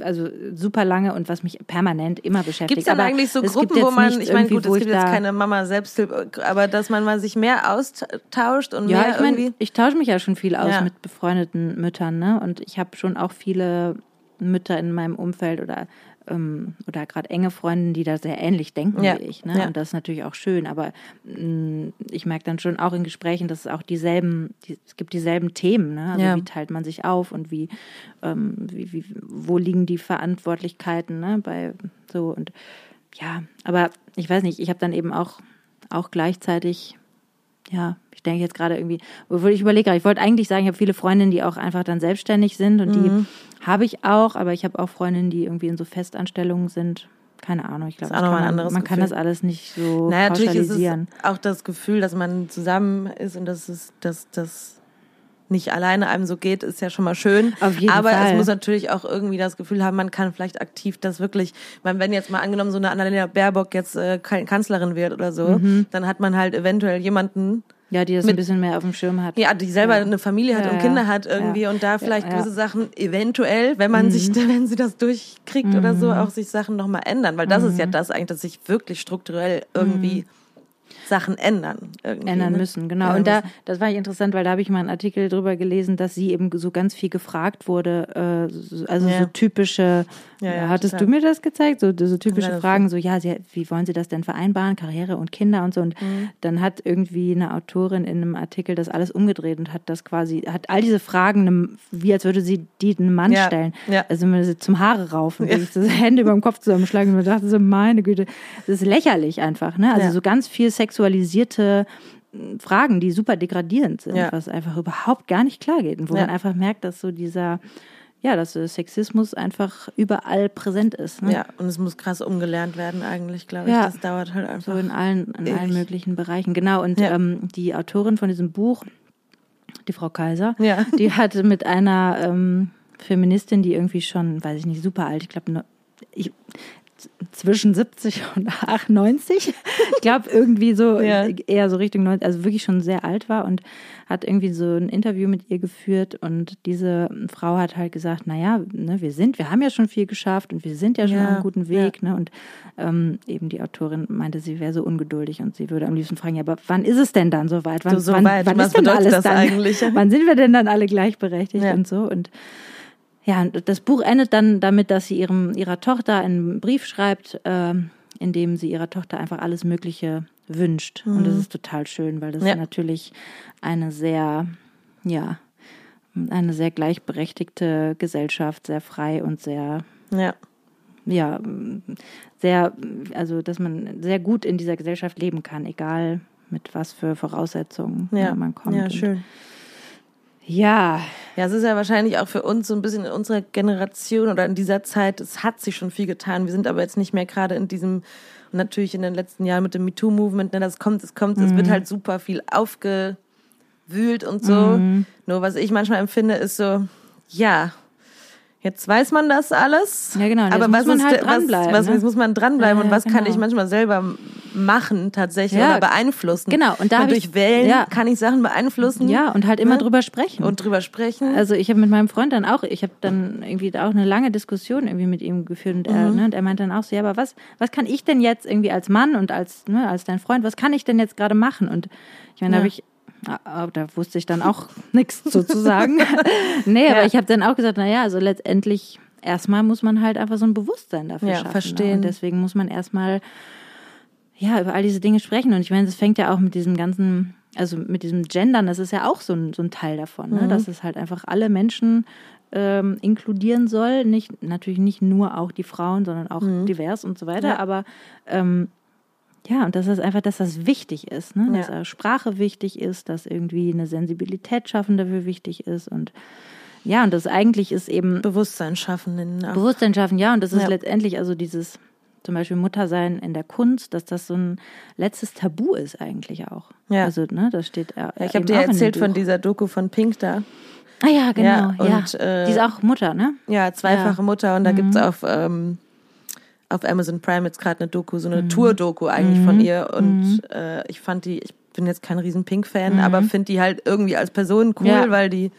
Speaker 1: also super lange und was mich permanent immer beschäftigt.
Speaker 2: Gibt es
Speaker 1: Aber
Speaker 2: eigentlich so Gruppen, wo man, ich meine, gut, es gibt jetzt keine Mama-Selbsthilfe, aber dass man mal sich mehr austauscht und
Speaker 1: Ja,
Speaker 2: mehr
Speaker 1: ich meine,
Speaker 2: irgendwie.
Speaker 1: ich tausche mich ja schon viel aus
Speaker 2: Ja.
Speaker 1: mit befreundeten Müttern, ne? Und ich habe schon auch viele Mütter in meinem Umfeld oder ähm, oder gerade enge Freundinnen, die da sehr ähnlich denken
Speaker 2: Ja.
Speaker 1: wie ich, ne?
Speaker 2: Ja.
Speaker 1: Und das ist natürlich auch schön, aber mh, ich merke dann schon auch in Gesprächen, dass es auch dieselben, die, es gibt dieselben Themen, ne? Also
Speaker 2: Ja.
Speaker 1: wie teilt man sich auf und wie, ähm, wie, wie wo liegen die Verantwortlichkeiten, ne? Bei so und ja, aber ich weiß nicht, ich habe dann eben auch auch gleichzeitig ja, denke jetzt gerade irgendwie, obwohl ich überlege, ich wollte eigentlich sagen, ich habe viele Freundinnen, die auch einfach dann selbstständig sind und
Speaker 2: Mhm.
Speaker 1: die habe ich auch, aber ich habe auch Freundinnen, die irgendwie in so Festanstellungen sind. Keine Ahnung, ich glaube, kann man, man kann
Speaker 2: Gefühl.
Speaker 1: das alles nicht so
Speaker 2: Naja, natürlich ist es auch das Gefühl, dass man zusammen ist und dass es, dass das nicht alleine einem so geht, ist ja schon mal schön.
Speaker 1: Auf jeden
Speaker 2: Aber
Speaker 1: Fall.
Speaker 2: es muss natürlich auch irgendwie das Gefühl haben, man kann vielleicht aktiv das wirklich, ich meine, wenn jetzt mal angenommen so eine Annalena Baerbock jetzt äh, Kanzlerin wird oder so,
Speaker 1: Mhm.
Speaker 2: dann hat man halt eventuell jemanden,
Speaker 1: Ja, die das
Speaker 2: mit-
Speaker 1: ein bisschen mehr auf dem Schirm hat.
Speaker 2: ja, die selber
Speaker 1: Ja.
Speaker 2: eine Familie hat
Speaker 1: Ja,
Speaker 2: und. Kinder hat irgendwie und da vielleicht gewisse Sachen eventuell, wenn man sich, wenn sie das durchkriegt oder
Speaker 1: Mhm.
Speaker 2: so, auch sich Sachen nochmal ändern. Weil das ist ja das eigentlich, dass sich wirklich strukturell irgendwie Sachen ändern.
Speaker 1: Ändern
Speaker 2: ne?
Speaker 1: müssen, genau.
Speaker 2: Ja,
Speaker 1: und da,
Speaker 2: müssen.
Speaker 1: das war interessant, weil da habe ich mal einen Artikel drüber gelesen, dass sie eben so ganz viel gefragt wurde, äh, so- also
Speaker 2: Ja.
Speaker 1: so typische,
Speaker 2: Ja, ja,
Speaker 1: hattest
Speaker 2: total.
Speaker 1: du mir das gezeigt? So, so typische
Speaker 2: das
Speaker 1: Fragen, so ja, sie, wie wollen sie das denn vereinbaren, Karriere und Kinder und so. Und
Speaker 2: Mhm.
Speaker 1: dann hat irgendwie eine Autorin in einem Artikel das alles umgedreht und hat das quasi, hat all diese Fragen, einem, wie als würde sie die einem Mann stellen. Also zum Haare raufen,
Speaker 2: Ja.
Speaker 1: so Hände über dem Kopf zusammenschlagen und mir dachte so, meine Güte, das ist lächerlich einfach, ne? Also so ganz viel sexualisierte Fragen, die super degradierend sind,
Speaker 2: Ja.
Speaker 1: was einfach überhaupt gar nicht klar geht und wo
Speaker 2: Ja.
Speaker 1: man einfach merkt, dass so dieser, ja, dass Sexismus einfach überall präsent ist. Ne?
Speaker 2: Ja, und es muss krass umgelernt werden eigentlich, glaube ich.
Speaker 1: Ja.
Speaker 2: Das dauert halt einfach.
Speaker 1: So in allen, in allen möglichen Bereichen. Genau. Und
Speaker 2: Ja.
Speaker 1: ähm, die Autorin von diesem Buch, die Frau Kaiser,
Speaker 2: Ja.
Speaker 1: die hatte mit einer ähm, Feministin, die irgendwie schon, weiß ich nicht, super alt, ich glaube, ich, zwischen 70 und 98. Ich glaube, irgendwie so
Speaker 2: Ja.
Speaker 1: eher so Richtung 90, also wirklich schon sehr alt war und hat irgendwie so ein Interview mit ihr geführt und diese Frau hat halt gesagt, naja, ne, wir sind, wir haben ja schon viel geschafft und wir sind ja schon
Speaker 2: Ja,
Speaker 1: auf einem guten Weg, ne? Und ähm, eben die Autorin meinte, sie wäre so ungeduldig und sie würde am liebsten fragen, ja, aber wann ist es denn dann soweit? Wann,
Speaker 2: Du, so
Speaker 1: wann,
Speaker 2: weit.
Speaker 1: wann ist denn alles
Speaker 2: das
Speaker 1: dann?
Speaker 2: eigentlich?
Speaker 1: Wann sind wir denn dann alle gleichberechtigt
Speaker 2: Ja.
Speaker 1: und so? Und ja, und das Buch endet dann damit, dass sie ihrem, ihrer Tochter einen Brief schreibt, ähm, in dem sie ihrer Tochter einfach alles Mögliche wünscht. Und das ist total schön, weil das
Speaker 2: Ja.
Speaker 1: natürlich eine sehr, ja, eine sehr gleichberechtigte Gesellschaft, sehr frei und sehr,
Speaker 2: Ja.
Speaker 1: ja, sehr, also dass man sehr gut in dieser Gesellschaft leben kann, egal mit was für Voraussetzungen
Speaker 2: Ja.
Speaker 1: man kommt.
Speaker 2: ja, schön.
Speaker 1: Ja.
Speaker 2: Ja, es ist ja wahrscheinlich auch für uns so ein bisschen in unserer Generation oder in dieser Zeit, es hat sich schon viel getan. Wir sind aber jetzt nicht mehr gerade in diesem, und natürlich in den letzten Jahren mit dem MeToo-Movement, ne, das kommt, es kommt, es wird halt super viel aufgewühlt und so. Nur was ich manchmal empfinde, ist so, ja, Jetzt weiß man das alles.
Speaker 1: Ja, genau.
Speaker 2: Aber was
Speaker 1: muss man
Speaker 2: ist,
Speaker 1: halt
Speaker 2: der- was,
Speaker 1: dranbleiben,
Speaker 2: was,
Speaker 1: ne?
Speaker 2: jetzt muss man dranbleiben
Speaker 1: Ja,
Speaker 2: und was kann
Speaker 1: genau.
Speaker 2: ich manchmal selber machen tatsächlich
Speaker 1: Ja,
Speaker 2: oder beeinflussen.
Speaker 1: genau. Und da
Speaker 2: durch
Speaker 1: ich-
Speaker 2: Wählen
Speaker 1: ja.
Speaker 2: kann ich Sachen beeinflussen.
Speaker 1: Ja, und halt immer
Speaker 2: Ne?
Speaker 1: drüber sprechen.
Speaker 2: und drüber sprechen.
Speaker 1: Also ich habe mit meinem Freund dann auch, ich habe dann irgendwie auch eine lange Diskussion irgendwie mit ihm geführt und er,
Speaker 2: Mhm.
Speaker 1: ne, und er meinte dann auch so, ja, aber was, was kann ich denn jetzt irgendwie als Mann und als, ne, als dein Freund, was kann ich denn jetzt gerade machen? Und ich meine, da
Speaker 2: Ja.
Speaker 1: habe ich, ah, da wusste ich dann auch nichts sozusagen. nee, aber
Speaker 2: Ja.
Speaker 1: ich habe dann auch gesagt, na ja, also letztendlich erstmal muss man halt einfach so ein Bewusstsein dafür
Speaker 2: Ja,
Speaker 1: schaffen. Ne?
Speaker 2: verstehen.
Speaker 1: Und deswegen muss man erstmal ja, über all diese Dinge sprechen. Und ich meine, es fängt ja auch mit diesem ganzen, also mit diesem Gendern, das ist ja auch so ein, so ein Teil davon, ne? dass es halt einfach alle Menschen ähm, inkludieren soll. Nicht, natürlich nicht nur auch die Frauen, sondern auch divers und so weiter.
Speaker 2: Ja.
Speaker 1: Aber ähm, ja, und das ist einfach, dass das wichtig ist, ne? dass
Speaker 2: Ja.
Speaker 1: Sprache wichtig ist, dass irgendwie eine Sensibilität schaffen dafür wichtig ist und ja, und das eigentlich ist eben
Speaker 2: Bewusstsein schaffen. In,
Speaker 1: Bewusstsein schaffen, ja. Und das ist
Speaker 2: Ja.
Speaker 1: letztendlich also dieses, zum Beispiel Muttersein in der Kunst, dass das so ein letztes Tabu ist eigentlich auch.
Speaker 2: Ja.
Speaker 1: Also, ne, das steht ja.
Speaker 2: ja, ich habe dir erzählt von dieser Doku von Pink da.
Speaker 1: Ah ja, genau.
Speaker 2: Ja,
Speaker 1: Ja,
Speaker 2: und, äh,
Speaker 1: Die ist auch Mutter, ne?
Speaker 2: Ja, zweifache
Speaker 1: Ja. Mhm.
Speaker 2: Mutter und da gibt's auf, ähm, auf Amazon Prime jetzt gerade eine Doku, so eine
Speaker 1: Mhm.
Speaker 2: Tour-Doku eigentlich von ihr. Und äh, ich fand die, ich bin jetzt kein riesen Pink-Fan, aber finde die halt irgendwie als Person cool,
Speaker 1: Mhm. Ja.
Speaker 2: weil die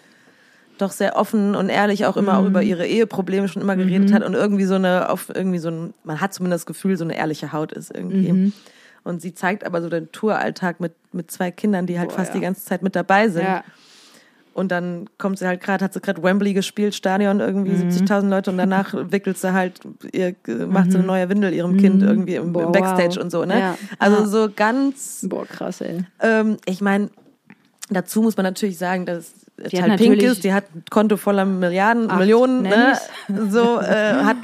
Speaker 2: doch sehr offen und ehrlich auch immer auch
Speaker 1: Mhm.
Speaker 2: über ihre Eheprobleme schon immer geredet hat und irgendwie so eine, auf irgendwie so ein, man hat zumindest das Gefühl, so eine ehrliche Haut ist irgendwie.
Speaker 1: Mhm.
Speaker 2: Und sie zeigt aber so den Touralltag mit, mit zwei Kindern, die halt
Speaker 1: Boah,
Speaker 2: fast
Speaker 1: ja.
Speaker 2: die ganze Zeit mit dabei sind.
Speaker 1: Ja.
Speaker 2: Und dann kommt sie halt gerade, hat sie gerade Wembley gespielt, Stadion irgendwie,
Speaker 1: Mhm.
Speaker 2: 70.000 Leute und danach wickelt sie halt, ihr, macht sie eine neue Windel ihrem Kind irgendwie im,
Speaker 1: Mhm. Boah,
Speaker 2: im Backstage
Speaker 1: wow.
Speaker 2: und so, ne?
Speaker 1: Ja.
Speaker 2: Also so ganz,
Speaker 1: Boah, krass, ey.
Speaker 2: ähm, ich meine, dazu muss man natürlich sagen, dass
Speaker 1: Die hat
Speaker 2: Pink ist, die hat ein Konto voller Milliarden, Millionen, ne? So, äh, hat,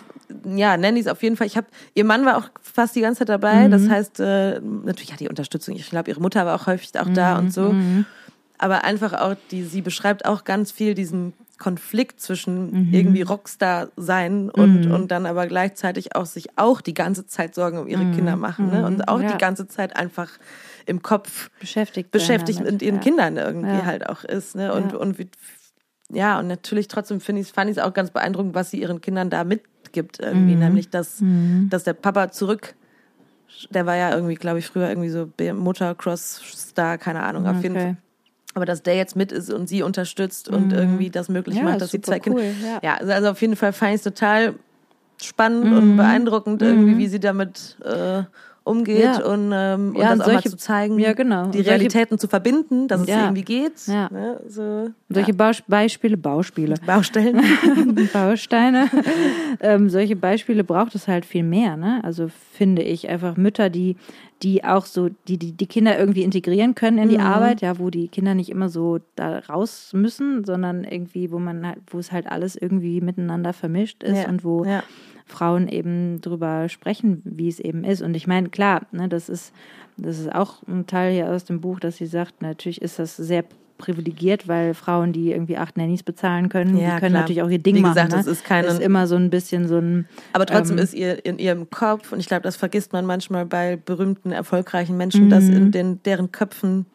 Speaker 2: ja, Nannies auf jeden Fall. Ich habe, ihr Mann war auch fast die ganze Zeit dabei.
Speaker 1: Mhm.
Speaker 2: Das heißt, äh, natürlich hat die Unterstützung. Ich glaube, ihre Mutter war auch häufig auch da
Speaker 1: Mhm.
Speaker 2: und so. Aber einfach auch, die, sie beschreibt auch ganz viel diesen Konflikt zwischen
Speaker 1: Mhm.
Speaker 2: irgendwie Rockstar sein und, und dann aber gleichzeitig auch sich auch die ganze Zeit Sorgen um ihre Kinder machen, ne? Und auch
Speaker 1: Mhm. Ja.
Speaker 2: die ganze Zeit einfach im Kopf
Speaker 1: Beschäftigt.
Speaker 2: beschäftigt
Speaker 1: damit.
Speaker 2: mit ihren
Speaker 1: ja.
Speaker 2: Kindern irgendwie
Speaker 1: Ja.
Speaker 2: halt auch ist. Ne? Und,
Speaker 1: Ja.
Speaker 2: und wie, ja, und natürlich trotzdem finde ich, fand ich es auch ganz beeindruckend, was sie ihren Kindern da mitgibt,
Speaker 1: Mhm.
Speaker 2: irgendwie, nämlich dass, dass der Papa zurück, der war ja irgendwie, glaube ich, früher irgendwie so Motocross-Star, keine Ahnung, auf jeden
Speaker 1: Okay.
Speaker 2: Fall. Aber dass der jetzt mit ist und sie unterstützt und irgendwie das möglich
Speaker 1: Mhm. Ja,
Speaker 2: macht, dass
Speaker 1: super
Speaker 2: zwei Kinder.
Speaker 1: cool, ja.
Speaker 2: ja, also auf jeden Fall fand ich es total spannend
Speaker 1: Mhm.
Speaker 2: und beeindruckend, irgendwie, wie sie damit äh, umgeht
Speaker 1: Ja.
Speaker 2: und, ähm, und
Speaker 1: Ja,
Speaker 2: das
Speaker 1: und
Speaker 2: auch mal
Speaker 1: solche-
Speaker 2: zu zeigen,
Speaker 1: ja, genau.
Speaker 2: die
Speaker 1: Und solche-
Speaker 2: Realitäten zu verbinden, dass es irgendwie geht.
Speaker 1: Ja.
Speaker 2: Ne? So,
Speaker 1: Solche Baus Beispiele, Bauspiele,
Speaker 2: Baustellen.
Speaker 1: Bausteine. ähm, solche Beispiele braucht es halt viel mehr, ne? Also finde ich einfach Mütter, die, die auch so, die, die, die Kinder irgendwie integrieren können in die
Speaker 2: Mhm.
Speaker 1: Arbeit, ja, wo die Kinder nicht immer so da raus müssen, sondern irgendwie, wo man halt, wo es halt alles irgendwie miteinander vermischt ist und wo. Frauen eben drüber sprechen, wie es eben ist. Und ich meine, klar, ne, das ist, das ist auch ein Teil hier aus dem Buch, dass sie sagt, natürlich ist das sehr privilegiert, weil Frauen, die irgendwie acht Nannies bezahlen können,
Speaker 2: Ja,
Speaker 1: die können
Speaker 2: klar.
Speaker 1: natürlich auch ihr Ding
Speaker 2: Wie
Speaker 1: machen.
Speaker 2: gesagt,
Speaker 1: ne?
Speaker 2: das ist keine-
Speaker 1: ist immer so ein bisschen so ein
Speaker 2: Aber trotzdem
Speaker 1: Ähm.
Speaker 2: ist ihr in ihrem Kopf, und ich glaube, das vergisst man manchmal bei berühmten, erfolgreichen Menschen, dass
Speaker 1: Mhm.
Speaker 2: in den, deren Köpfen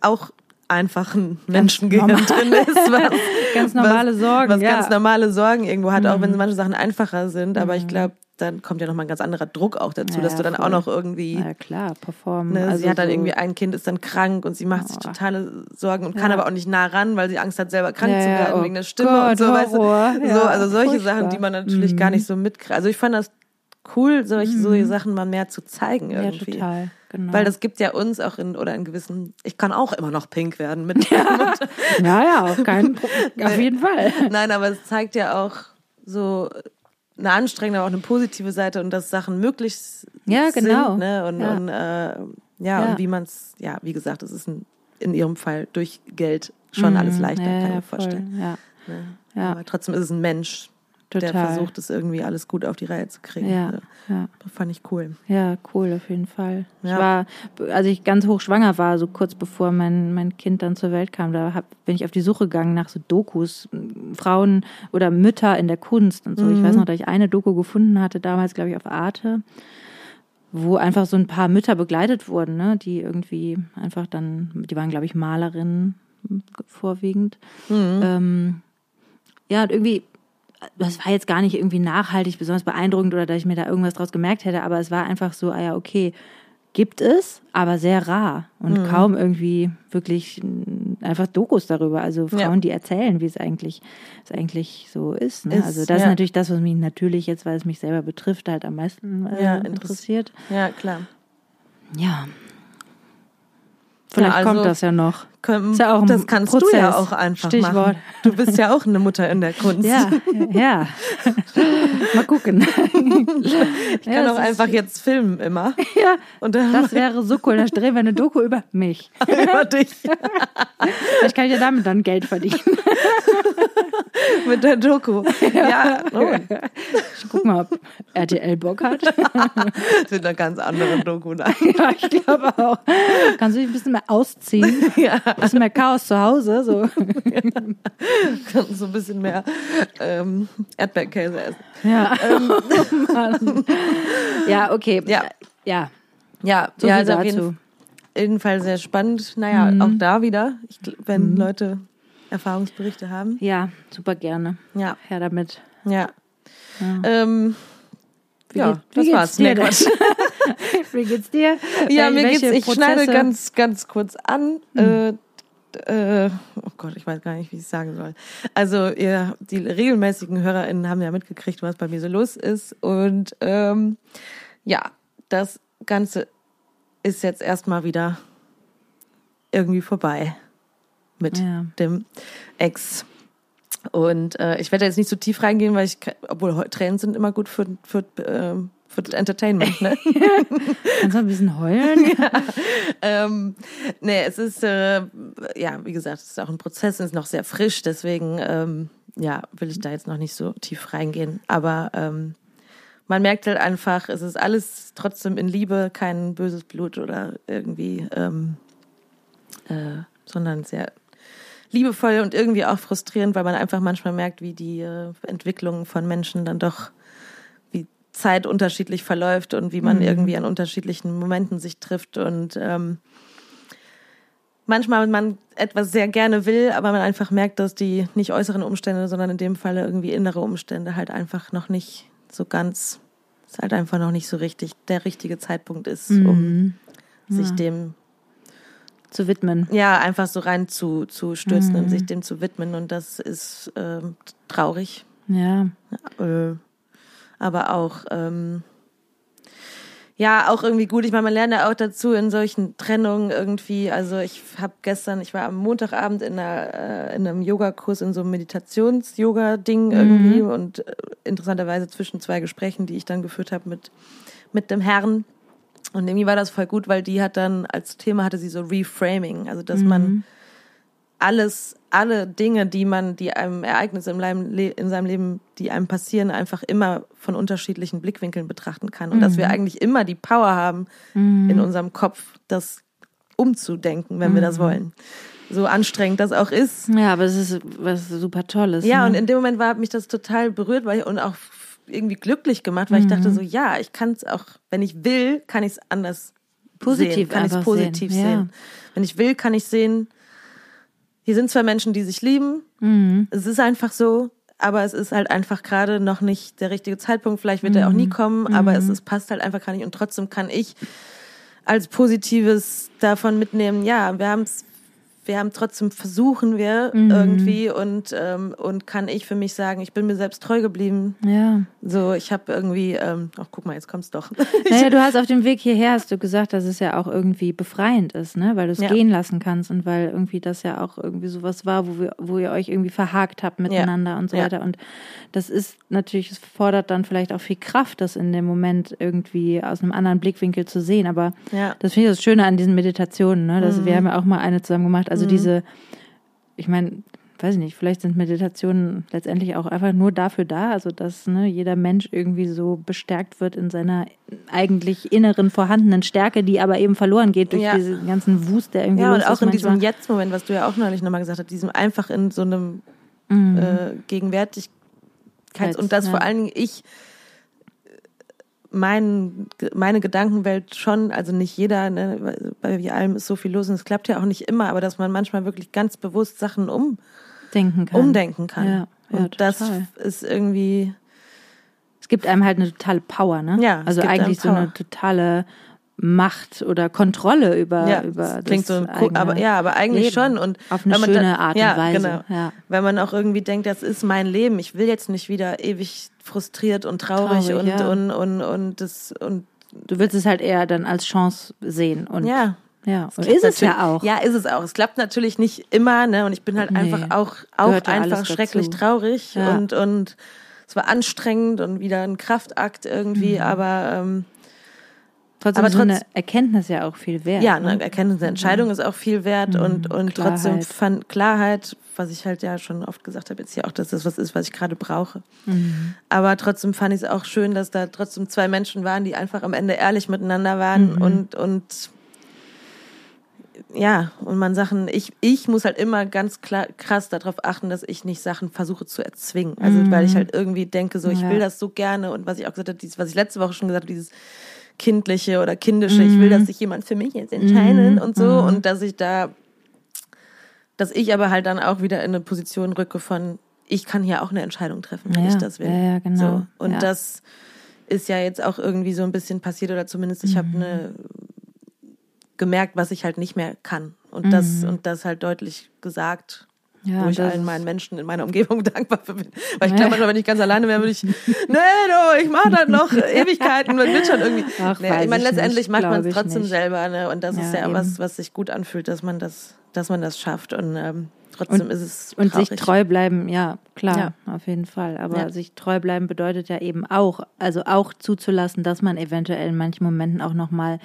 Speaker 2: auch einfach ein Menschengehirn drin ist. Was,
Speaker 1: ganz normale Sorgen.
Speaker 2: was
Speaker 1: ja. Mhm.
Speaker 2: ganz normale Sorgen irgendwo hat, auch wenn manche Sachen einfacher sind. Aber ich glaube, dann kommt ja nochmal ein ganz anderer Druck auch dazu,
Speaker 1: Ja,
Speaker 2: dass du dann
Speaker 1: voll.
Speaker 2: auch noch irgendwie.
Speaker 1: Ja, klar, performen.
Speaker 2: Ne,
Speaker 1: also
Speaker 2: sie hat dann
Speaker 1: so,
Speaker 2: irgendwie ein Kind, ist dann krank und sie macht sich
Speaker 1: Oh.
Speaker 2: totale Sorgen und kann
Speaker 1: Ja.
Speaker 2: aber auch nicht nah ran, weil sie Angst hat, selber krank
Speaker 1: Ja,
Speaker 2: zu
Speaker 1: ja,
Speaker 2: werden
Speaker 1: oh
Speaker 2: wegen der Stimme
Speaker 1: Gott,
Speaker 2: und so. Weißt du? So
Speaker 1: Ja,
Speaker 2: also solche
Speaker 1: furchtbar. Mhm.
Speaker 2: Sachen, die man natürlich gar nicht so mitkriegt. Also ich fand das cool, solche, solche Sachen mal mehr zu zeigen
Speaker 1: Mhm. Ja,
Speaker 2: irgendwie.
Speaker 1: total. Genau.
Speaker 2: Weil das gibt ja uns auch in, oder in gewissen, ich kann auch immer noch pink werden mit,
Speaker 1: ja, ja, auf keinen Pro- auf jeden Fall.
Speaker 2: Nein, aber es zeigt ja auch so eine anstrengende, aber auch eine positive Seite und dass Sachen möglich
Speaker 1: Ja, genau.
Speaker 2: sind. Ne? Und,
Speaker 1: Ja.
Speaker 2: und, äh, ja,
Speaker 1: Ja.
Speaker 2: und wie man es, ja, wie gesagt, es ist ein, in ihrem Fall durch Geld schon alles leichter,
Speaker 1: Mhm. ja,
Speaker 2: kann ich
Speaker 1: ja,
Speaker 2: mir vorstellen. Ne?
Speaker 1: Ja.
Speaker 2: Aber trotzdem ist es ein Mensch, der
Speaker 1: Total.
Speaker 2: versucht es irgendwie alles gut auf die Reihe zu kriegen.
Speaker 1: Ja,
Speaker 2: Also,
Speaker 1: ja.
Speaker 2: Das fand ich cool.
Speaker 1: Ja, cool, auf jeden Fall. Ich
Speaker 2: Ja.
Speaker 1: war, als ich ganz hoch schwanger war, so kurz bevor mein, mein Kind dann zur Welt kam, da hab, bin ich auf die Suche gegangen nach so Dokus, Frauen oder Mütter in der Kunst und so. Ich weiß noch, dass ich eine Doku gefunden hatte, damals, glaube ich, auf Arte, wo einfach so ein paar Mütter begleitet wurden, ne, die irgendwie einfach dann, die waren, glaube ich, Malerinnen vorwiegend. Ähm, ja, und irgendwie, das war jetzt gar nicht irgendwie nachhaltig besonders beeindruckend oder dass ich mir da irgendwas draus gemerkt hätte, aber es war einfach so, ah ja, okay, gibt es, aber sehr rar und
Speaker 2: Mhm.
Speaker 1: kaum irgendwie wirklich m, einfach Dokus darüber. Also Frauen,
Speaker 2: Ja.
Speaker 1: die erzählen, wie es eigentlich, es eigentlich so ist. Ne?
Speaker 2: Ist,
Speaker 1: also das ist
Speaker 2: ja.
Speaker 1: natürlich das, was mich natürlich jetzt, weil es mich selber betrifft, halt am meisten äh,
Speaker 2: Ja,
Speaker 1: interessiert.
Speaker 2: Ja, klar.
Speaker 1: Ja. Vielleicht
Speaker 2: also-
Speaker 1: kommt das ja noch.
Speaker 2: Komm,
Speaker 1: Ist ja auch ein
Speaker 2: das kannst
Speaker 1: Prozess.
Speaker 2: du ja auch einfach
Speaker 1: Stichwort.
Speaker 2: machen. Du bist ja auch eine Mutter in der Kunst.
Speaker 1: Ja, ja. Mal gucken.
Speaker 2: Ich kann auch einfach jetzt filmen immer.
Speaker 1: Ja,
Speaker 2: Und
Speaker 1: das wäre so cool. Dann drehen wir eine Doku über mich.
Speaker 2: über dich
Speaker 1: Vielleicht kann ich ja damit dann Geld verdienen.
Speaker 2: mit der Doku. Ja, oh,
Speaker 1: Ich guck mal, ob RTL Bock hat.
Speaker 2: das wird eine ganz andere Doku. Nein.
Speaker 1: Ja, ich glaube auch. Kannst du dich ein bisschen mehr ausziehen?
Speaker 2: Ja,
Speaker 1: bisschen mehr Chaos zu Hause. So.
Speaker 2: so ein bisschen mehr ähm, Erdbeerkäse essen.
Speaker 1: Ja. Mann. ja, okay.
Speaker 2: Ja.
Speaker 1: Ja,
Speaker 2: Ja,
Speaker 1: so
Speaker 2: ja
Speaker 1: viel
Speaker 2: also auf
Speaker 1: dazu.
Speaker 2: jeden, jeden Fall sehr spannend. Naja,
Speaker 1: Mhm.
Speaker 2: auch da wieder, ich, wenn Leute Erfahrungsberichte haben.
Speaker 1: Ja, super gerne.
Speaker 2: Ja,
Speaker 1: Her damit.
Speaker 2: ja.
Speaker 1: Ja.
Speaker 2: Ähm,
Speaker 1: Wie
Speaker 2: ja,
Speaker 1: geht-
Speaker 2: das
Speaker 1: geht's
Speaker 2: war's.
Speaker 1: dir
Speaker 2: Nee.
Speaker 1: Wie geht's dir?
Speaker 2: Ja,
Speaker 1: Wel-
Speaker 2: mir geht's, ich schneide ganz, ganz kurz an. Äh, äh, oh Gott, ich weiß gar nicht, wie ich es sagen soll. Also, ihr, die regelmäßigen HörerInnen haben ja mitgekriegt, was bei mir so los ist. Und ähm, ja, das Ganze ist jetzt erstmal wieder irgendwie vorbei mit
Speaker 1: Ja.
Speaker 2: dem Ex. Und äh, ich werde jetzt nicht so tief reingehen, weil ich, obwohl Tränen sind immer gut für, für, ähm, für das Entertainment, ne?
Speaker 1: Kannst du ein bisschen heulen?
Speaker 2: ähm, nee, es ist, äh, ja, wie gesagt, es ist auch ein Prozess, es ist noch sehr frisch, deswegen, ähm, ja, will ich da jetzt noch nicht so tief reingehen. Aber ähm, man merkt halt einfach, es ist alles trotzdem in Liebe, kein böses Blut oder irgendwie, ähm, äh, sondern sehr liebevoll und irgendwie auch frustrierend, weil man einfach manchmal merkt, wie die äh, Entwicklung von Menschen dann doch, Zeit unterschiedlich verläuft und wie man irgendwie an unterschiedlichen Momenten sich trifft und ähm, manchmal man etwas sehr gerne will, aber man einfach merkt, dass die nicht äußeren Umstände, sondern in dem Falle irgendwie innere Umstände halt einfach noch nicht so ganz, es halt einfach noch nicht so richtig der richtige Zeitpunkt ist, um sich dem
Speaker 1: Zu widmen.
Speaker 2: ja, einfach so rein zu, zu stürzen und sich dem zu widmen. Und das ist ähm, traurig.
Speaker 1: Ja.
Speaker 2: Äh, aber auch, ähm, ja, auch irgendwie gut. Ich meine, man lernt ja auch dazu in solchen Trennungen irgendwie. Also ich habe gestern, ich war am Montagabend in, einer, äh, in einem Yogakurs, in so einem Meditations-Yoga-Ding irgendwie und äh, interessanterweise zwischen zwei Gesprächen, die ich dann geführt habe mit, mit dem Herrn. Und irgendwie war das voll gut, weil die hat dann als Thema hatte sie so Reframing, also dass man alles, alle Dinge, die man, die einem Ereignisse im Leben, in seinem Leben, die einem passieren, einfach immer von unterschiedlichen Blickwinkeln betrachten kann. Und dass wir eigentlich immer die Power haben, in unserem Kopf das umzudenken, wenn wir das wollen. So anstrengend das auch ist.
Speaker 1: Ja, aber es ist was super Tolles.
Speaker 2: Ja,
Speaker 1: ne?
Speaker 2: und in dem Moment war hat mich das total berührt weil, und auch irgendwie glücklich gemacht, weil ich dachte so, ja, ich kann es auch, wenn ich will, kann ich es anders
Speaker 1: Positiv
Speaker 2: sehen, kann ich es positiv
Speaker 1: sehen,
Speaker 2: sehen.
Speaker 1: ja.
Speaker 2: Wenn ich will, kann ich sehen, hier sind zwei Menschen, die sich lieben.
Speaker 1: Mhm.
Speaker 2: Es ist einfach so, aber es ist halt einfach gerade noch nicht der richtige Zeitpunkt. Vielleicht wird er auch
Speaker 1: Mhm.
Speaker 2: nie kommen, aber es, es passt halt einfach gar nicht. Und trotzdem kann ich als Positives davon mitnehmen, ja, wir haben es wir haben trotzdem versuchen wir
Speaker 1: Mhm.
Speaker 2: irgendwie und ähm, und kann ich für mich sagen, ich bin mir selbst treu geblieben.
Speaker 1: ja.
Speaker 2: So, ich habe irgendwie, ähm, ach guck mal, jetzt kommt's doch.
Speaker 1: Naja, du hast auf dem Weg hierher hast du gesagt, dass es ja auch irgendwie befreiend ist, ne? Weil du es
Speaker 2: Ja.
Speaker 1: gehen lassen kannst und weil irgendwie das ja auch irgendwie sowas war, wo wir, wo ihr euch irgendwie verhakt habt miteinander und so
Speaker 2: Ja.
Speaker 1: weiter. Und das ist natürlich, es fordert dann vielleicht auch viel Kraft, das in dem Moment irgendwie aus einem anderen Blickwinkel zu sehen. Aber
Speaker 2: Ja.
Speaker 1: das finde ich das Schöne an diesen Meditationen, ne? Dass wir haben ja auch mal eine zusammen gemacht. Also diese, ich meine, weiß ich nicht, vielleicht sind Meditationen letztendlich auch einfach nur dafür da, also dass ne, jeder Mensch irgendwie so bestärkt wird in seiner eigentlich inneren vorhandenen Stärke, die aber eben verloren geht durch
Speaker 2: Ja.
Speaker 1: diesen ganzen Wust, der irgendwie
Speaker 2: Ja, und auch in diesem
Speaker 1: manchmal.
Speaker 2: Jetzt-Moment, was du ja auch neulich nochmal gesagt hast, diesem einfach in so einem
Speaker 1: Mhm.
Speaker 2: äh, Gegenwärtigkeits- und dass
Speaker 1: ja.
Speaker 2: vor allen Dingen ich mein, meine Gedankenwelt schon, also nicht jeder, ne, bei allem ist so viel los und es klappt ja auch nicht immer, aber dass man manchmal wirklich ganz bewusst Sachen
Speaker 1: denken kann.
Speaker 2: umdenken kann.
Speaker 1: Ja, ja,
Speaker 2: und das
Speaker 1: total.
Speaker 2: ist irgendwie,
Speaker 1: Es gibt einem halt eine totale Power, ne?
Speaker 2: Ja,
Speaker 1: also eigentlich so eine totale Macht oder Kontrolle über,
Speaker 2: ja,
Speaker 1: über
Speaker 2: das klingt so, cool, aber
Speaker 1: eigene
Speaker 2: ja, aber eigentlich
Speaker 1: Leben.
Speaker 2: schon und
Speaker 1: Auf eine schöne
Speaker 2: dann-
Speaker 1: Art und
Speaker 2: ja,
Speaker 1: Weise.
Speaker 2: Genau.
Speaker 1: Ja.
Speaker 2: Wenn man auch irgendwie denkt, das ist mein Leben, ich will jetzt nicht wieder ewig frustriert und traurig,
Speaker 1: Traurig,
Speaker 2: und,
Speaker 1: ja.
Speaker 2: und, und, und das und
Speaker 1: Du willst es halt eher dann als Chance sehen und
Speaker 2: ja.
Speaker 1: ja. Und ist es ja auch.
Speaker 2: Ja, ist es auch. Es klappt natürlich nicht immer, ne? Und ich bin halt
Speaker 1: Nee.
Speaker 2: einfach auch, auch
Speaker 1: Gehört
Speaker 2: einfach schrecklich
Speaker 1: dazu.
Speaker 2: traurig
Speaker 1: Ja.
Speaker 2: und, und es war anstrengend und wieder ein Kraftakt irgendwie,
Speaker 1: Mhm.
Speaker 2: aber ähm,
Speaker 1: Trotzdem
Speaker 2: aber
Speaker 1: so
Speaker 2: trotz-
Speaker 1: eine Erkenntnis ja auch viel wert.
Speaker 2: ja,
Speaker 1: ne?
Speaker 2: eine Erkenntnis, eine Entscheidung ist auch viel wert und, und trotzdem fand Klarheit, was ich halt ja schon oft gesagt habe, jetzt hier auch, dass das was ist, was ich gerade brauche.
Speaker 1: Mhm.
Speaker 2: Aber trotzdem fand ich es auch schön, dass da trotzdem zwei Menschen waren, die einfach am Ende ehrlich miteinander waren
Speaker 1: Mhm.
Speaker 2: und, und ja, und man Sachen, ich, ich muss halt immer ganz klar, krass darauf achten, dass ich nicht Sachen versuche zu erzwingen. Also, weil ich halt irgendwie denke, so, ich
Speaker 1: Mhm. Ja.
Speaker 2: will das so gerne und was ich auch gesagt habe, dieses, was ich letzte Woche schon gesagt habe, dieses kindliche oder kindische, ich will, dass sich jemand für mich jetzt entscheidet und so und dass ich da, dass ich aber halt dann auch wieder in eine Position rücke von, ich kann hier auch eine Entscheidung treffen, wenn
Speaker 1: Ja,
Speaker 2: ich das will.
Speaker 1: ja, ja, genau.
Speaker 2: So. Und
Speaker 1: Ja.
Speaker 2: das ist ja jetzt auch irgendwie so ein bisschen passiert oder zumindest ich
Speaker 1: Mhm.
Speaker 2: habe eine gemerkt, was ich halt nicht mehr kann und das und das halt deutlich gesagt,
Speaker 1: Mhm. Ja,
Speaker 2: wo ich allen meinen Menschen in meiner Umgebung dankbar für bin. Weil ich
Speaker 1: Ja.
Speaker 2: glaube, manchmal, wenn ich ganz alleine wäre, würde ich, nee, du, ich mache das noch Ewigkeiten, man wird schon irgendwie.
Speaker 1: Ach,
Speaker 2: nee, ich meine,
Speaker 1: ich
Speaker 2: letztendlich
Speaker 1: nicht,
Speaker 2: macht man es trotzdem
Speaker 1: nicht.
Speaker 2: selber, ne? Und das ist
Speaker 1: Ja,
Speaker 2: ja
Speaker 1: eben.
Speaker 2: was, was sich gut anfühlt, dass man das, dass man das schafft und ähm, trotzdem ist es
Speaker 1: Und sich
Speaker 2: traurig.
Speaker 1: treu bleiben, ja, klar,
Speaker 2: Ja.
Speaker 1: auf jeden Fall. Aber
Speaker 2: Ja.
Speaker 1: sich treu bleiben bedeutet ja eben auch, also auch zuzulassen, dass man eventuell in manchen Momenten auch nochmal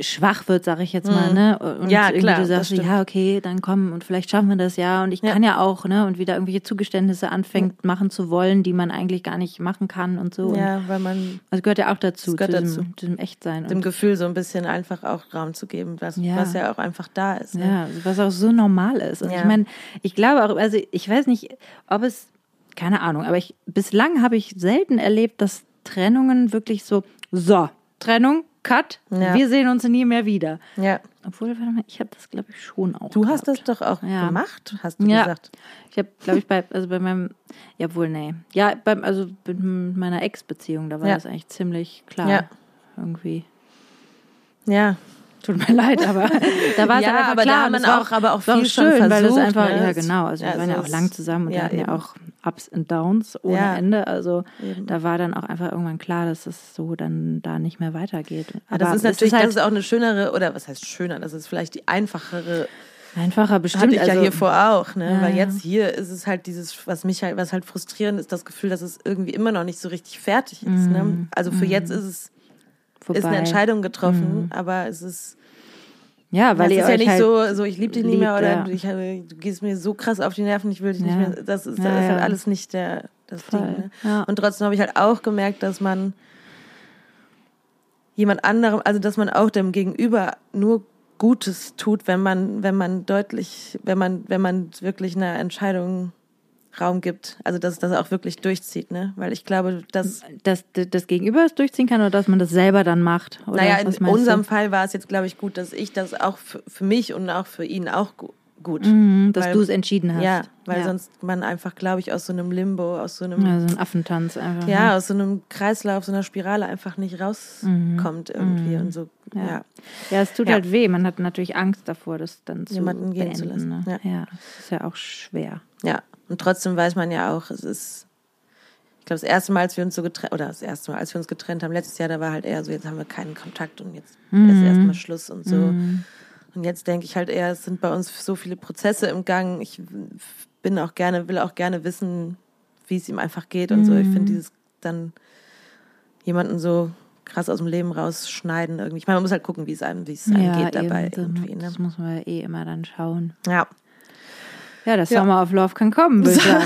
Speaker 1: schwach wird, sag ich jetzt mal, ne? Und
Speaker 2: Mhm. Ja,
Speaker 1: irgendwie
Speaker 2: klar,
Speaker 1: du sagst, ja, okay, dann komm und vielleicht schaffen wir das ja und ich
Speaker 2: Ja.
Speaker 1: kann ja auch, ne? Und wieder irgendwelche Zugeständnisse anfängt machen zu wollen, die man eigentlich gar nicht machen kann und so.
Speaker 2: Ja, weil man
Speaker 1: also gehört ja auch dazu,
Speaker 2: gehört
Speaker 1: zu diesem,
Speaker 2: dazu.
Speaker 1: diesem Echtsein.
Speaker 2: dem Gefühl so ein bisschen einfach auch Raum zu geben, was
Speaker 1: Ja.
Speaker 2: was ja auch einfach da ist. Ne?
Speaker 1: Ja, was auch so normal ist. Und
Speaker 2: Ja.
Speaker 1: ich meine, ich glaube auch, also ich weiß nicht, ob es, keine Ahnung, aber ich bislang habe ich selten erlebt, dass Trennungen wirklich so, so, Trennung, Cut,
Speaker 2: Ja.
Speaker 1: wir sehen uns nie mehr wieder.
Speaker 2: ja.
Speaker 1: Obwohl, warte mal, ich habe das, glaube ich, schon auch.
Speaker 2: Du hast das
Speaker 1: gehabt.
Speaker 2: doch auch
Speaker 1: Ja.
Speaker 2: gemacht, hast du
Speaker 1: Ja.
Speaker 2: gesagt.
Speaker 1: Ich habe, glaube ich, bei, also bei meinem, ja wohl, nee. Ja, beim, also mit meiner Ex-Beziehung, da war das eigentlich ziemlich klar.
Speaker 2: Ja.
Speaker 1: Irgendwie.
Speaker 2: Ja,
Speaker 1: Tut mir leid, aber da war es
Speaker 2: Ja,
Speaker 1: halt einfach
Speaker 2: aber da
Speaker 1: klar.
Speaker 2: man
Speaker 1: es war
Speaker 2: auch- aber auch viel schon
Speaker 1: schön, weil es
Speaker 2: versucht,
Speaker 1: einfach,
Speaker 2: ne?
Speaker 1: ja genau, also wir
Speaker 2: ja,
Speaker 1: waren ja auch lang zusammen und
Speaker 2: ja,
Speaker 1: wir hatten ja
Speaker 2: eben.
Speaker 1: auch Ups und Downs ohne
Speaker 2: Ja.
Speaker 1: Ende. Also
Speaker 2: Eben.
Speaker 1: da war dann auch einfach irgendwann klar, dass es so dann da nicht mehr weitergeht.
Speaker 2: Ja,
Speaker 1: Aber
Speaker 2: das ist natürlich,
Speaker 1: halt
Speaker 2: das ist auch eine schönere, oder was heißt schöner, das ist vielleicht die einfachere,
Speaker 1: einfacher bestimmt.
Speaker 2: hatte ich
Speaker 1: also,
Speaker 2: ja hier vor auch, ne?
Speaker 1: Ja,
Speaker 2: Weil
Speaker 1: ja.
Speaker 2: jetzt hier ist es halt dieses, was mich halt, was halt frustrierend ist, das Gefühl, dass es irgendwie immer noch nicht so richtig fertig ist. Ne? Also für jetzt ist es, ist
Speaker 1: vorbei.
Speaker 2: eine Entscheidung getroffen, aber es ist,
Speaker 1: Ja, weil
Speaker 2: das
Speaker 1: ihr
Speaker 2: ist ja nicht
Speaker 1: halt
Speaker 2: so, so ich liebe dich nicht mehr
Speaker 1: liebt,
Speaker 2: oder
Speaker 1: ja.
Speaker 2: du, ich, habe- du gehst mir so krass auf die Nerven, ich will dich nicht
Speaker 1: Ja.
Speaker 2: mehr. Das ist, das
Speaker 1: Ja,
Speaker 2: ist halt alles nicht der, das
Speaker 1: Voll.
Speaker 2: Ding. Ne? Und trotzdem habe ich halt auch gemerkt, dass man jemand anderem, also dass man auch dem Gegenüber nur Gutes tut, wenn man, wenn man deutlich, wenn man, wenn man wirklich einer Entscheidung Raum gibt. Also dass das auch wirklich durchzieht, ne? Weil ich glaube, dass
Speaker 1: dass das Gegenüber es durchziehen kann oder dass man das selber dann macht. Oder
Speaker 2: naja, in unserem
Speaker 1: du?
Speaker 2: Fall war es jetzt, glaube ich, gut, dass ich das auch für, für mich und auch für ihn auch gu gut.
Speaker 1: Mhm, dass du es entschieden hast.
Speaker 2: Ja, weil
Speaker 1: ja.
Speaker 2: sonst man einfach, glaube ich, aus so einem Limbo, aus so einem
Speaker 1: Ja, so ein Affentanz einfach. ne?
Speaker 2: ja, aus so einem Kreislauf, so einer Spirale einfach nicht rauskommt irgendwie und so. Ja.
Speaker 1: Mhm. Ja. Ja, es tut
Speaker 2: Ja.
Speaker 1: halt weh. Man hat natürlich Angst davor, das dann zu
Speaker 2: Jemanden gehen
Speaker 1: beenden.
Speaker 2: zu lassen.
Speaker 1: Ne?
Speaker 2: Ja.
Speaker 1: Ja. das ist ja auch schwer.
Speaker 2: ja. Und trotzdem weiß man ja auch, es ist, ich glaube, das erste Mal, als wir uns so getrennt, oder das erste Mal, als wir uns getrennt haben, letztes Jahr, da war halt eher so, jetzt haben wir keinen Kontakt und jetzt ist erstmal Schluss und so. Und jetzt denke ich halt eher, es sind bei uns so viele Prozesse im Gang. Ich bin auch gerne, will auch gerne wissen, wie es ihm einfach geht und so. Ich finde dieses dann jemanden so krass aus dem Leben rausschneiden irgendwie. Ich meine, man muss halt gucken, wie es einem, wie es einem geht dabei
Speaker 1: eben,
Speaker 2: irgendwie. Ne?
Speaker 1: Das muss man ja eh immer dann schauen.
Speaker 2: Ja.
Speaker 1: Ja, der Summer of Love kann kommen, würde ich sagen.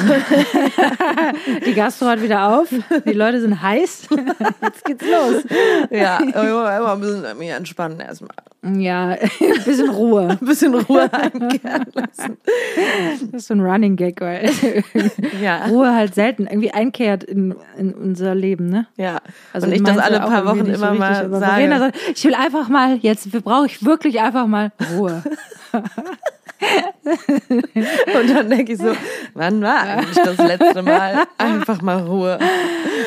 Speaker 1: die Gastro hat wieder auf, die Leute sind heiß. Jetzt geht's los.
Speaker 2: Ja, immer, ein bisschen mich entspannen erstmal.
Speaker 1: Ja, ein bisschen Ruhe.
Speaker 2: Ein bisschen Ruhe einkehren lassen.
Speaker 1: Das ist so ein Running Gag, weil
Speaker 2: Ja.
Speaker 1: Ruhe halt selten irgendwie einkehrt in, in unser Leben, ne?
Speaker 2: Ja.
Speaker 1: Also
Speaker 2: und ich das alle paar Wochen
Speaker 1: so
Speaker 2: immer
Speaker 1: richtig,
Speaker 2: mal sage.
Speaker 1: Verena ich will einfach mal, jetzt brauche ich wirklich einfach mal Ruhe.
Speaker 2: Und dann denke ich so, wann war eigentlich das letzte Mal einfach mal Ruhe?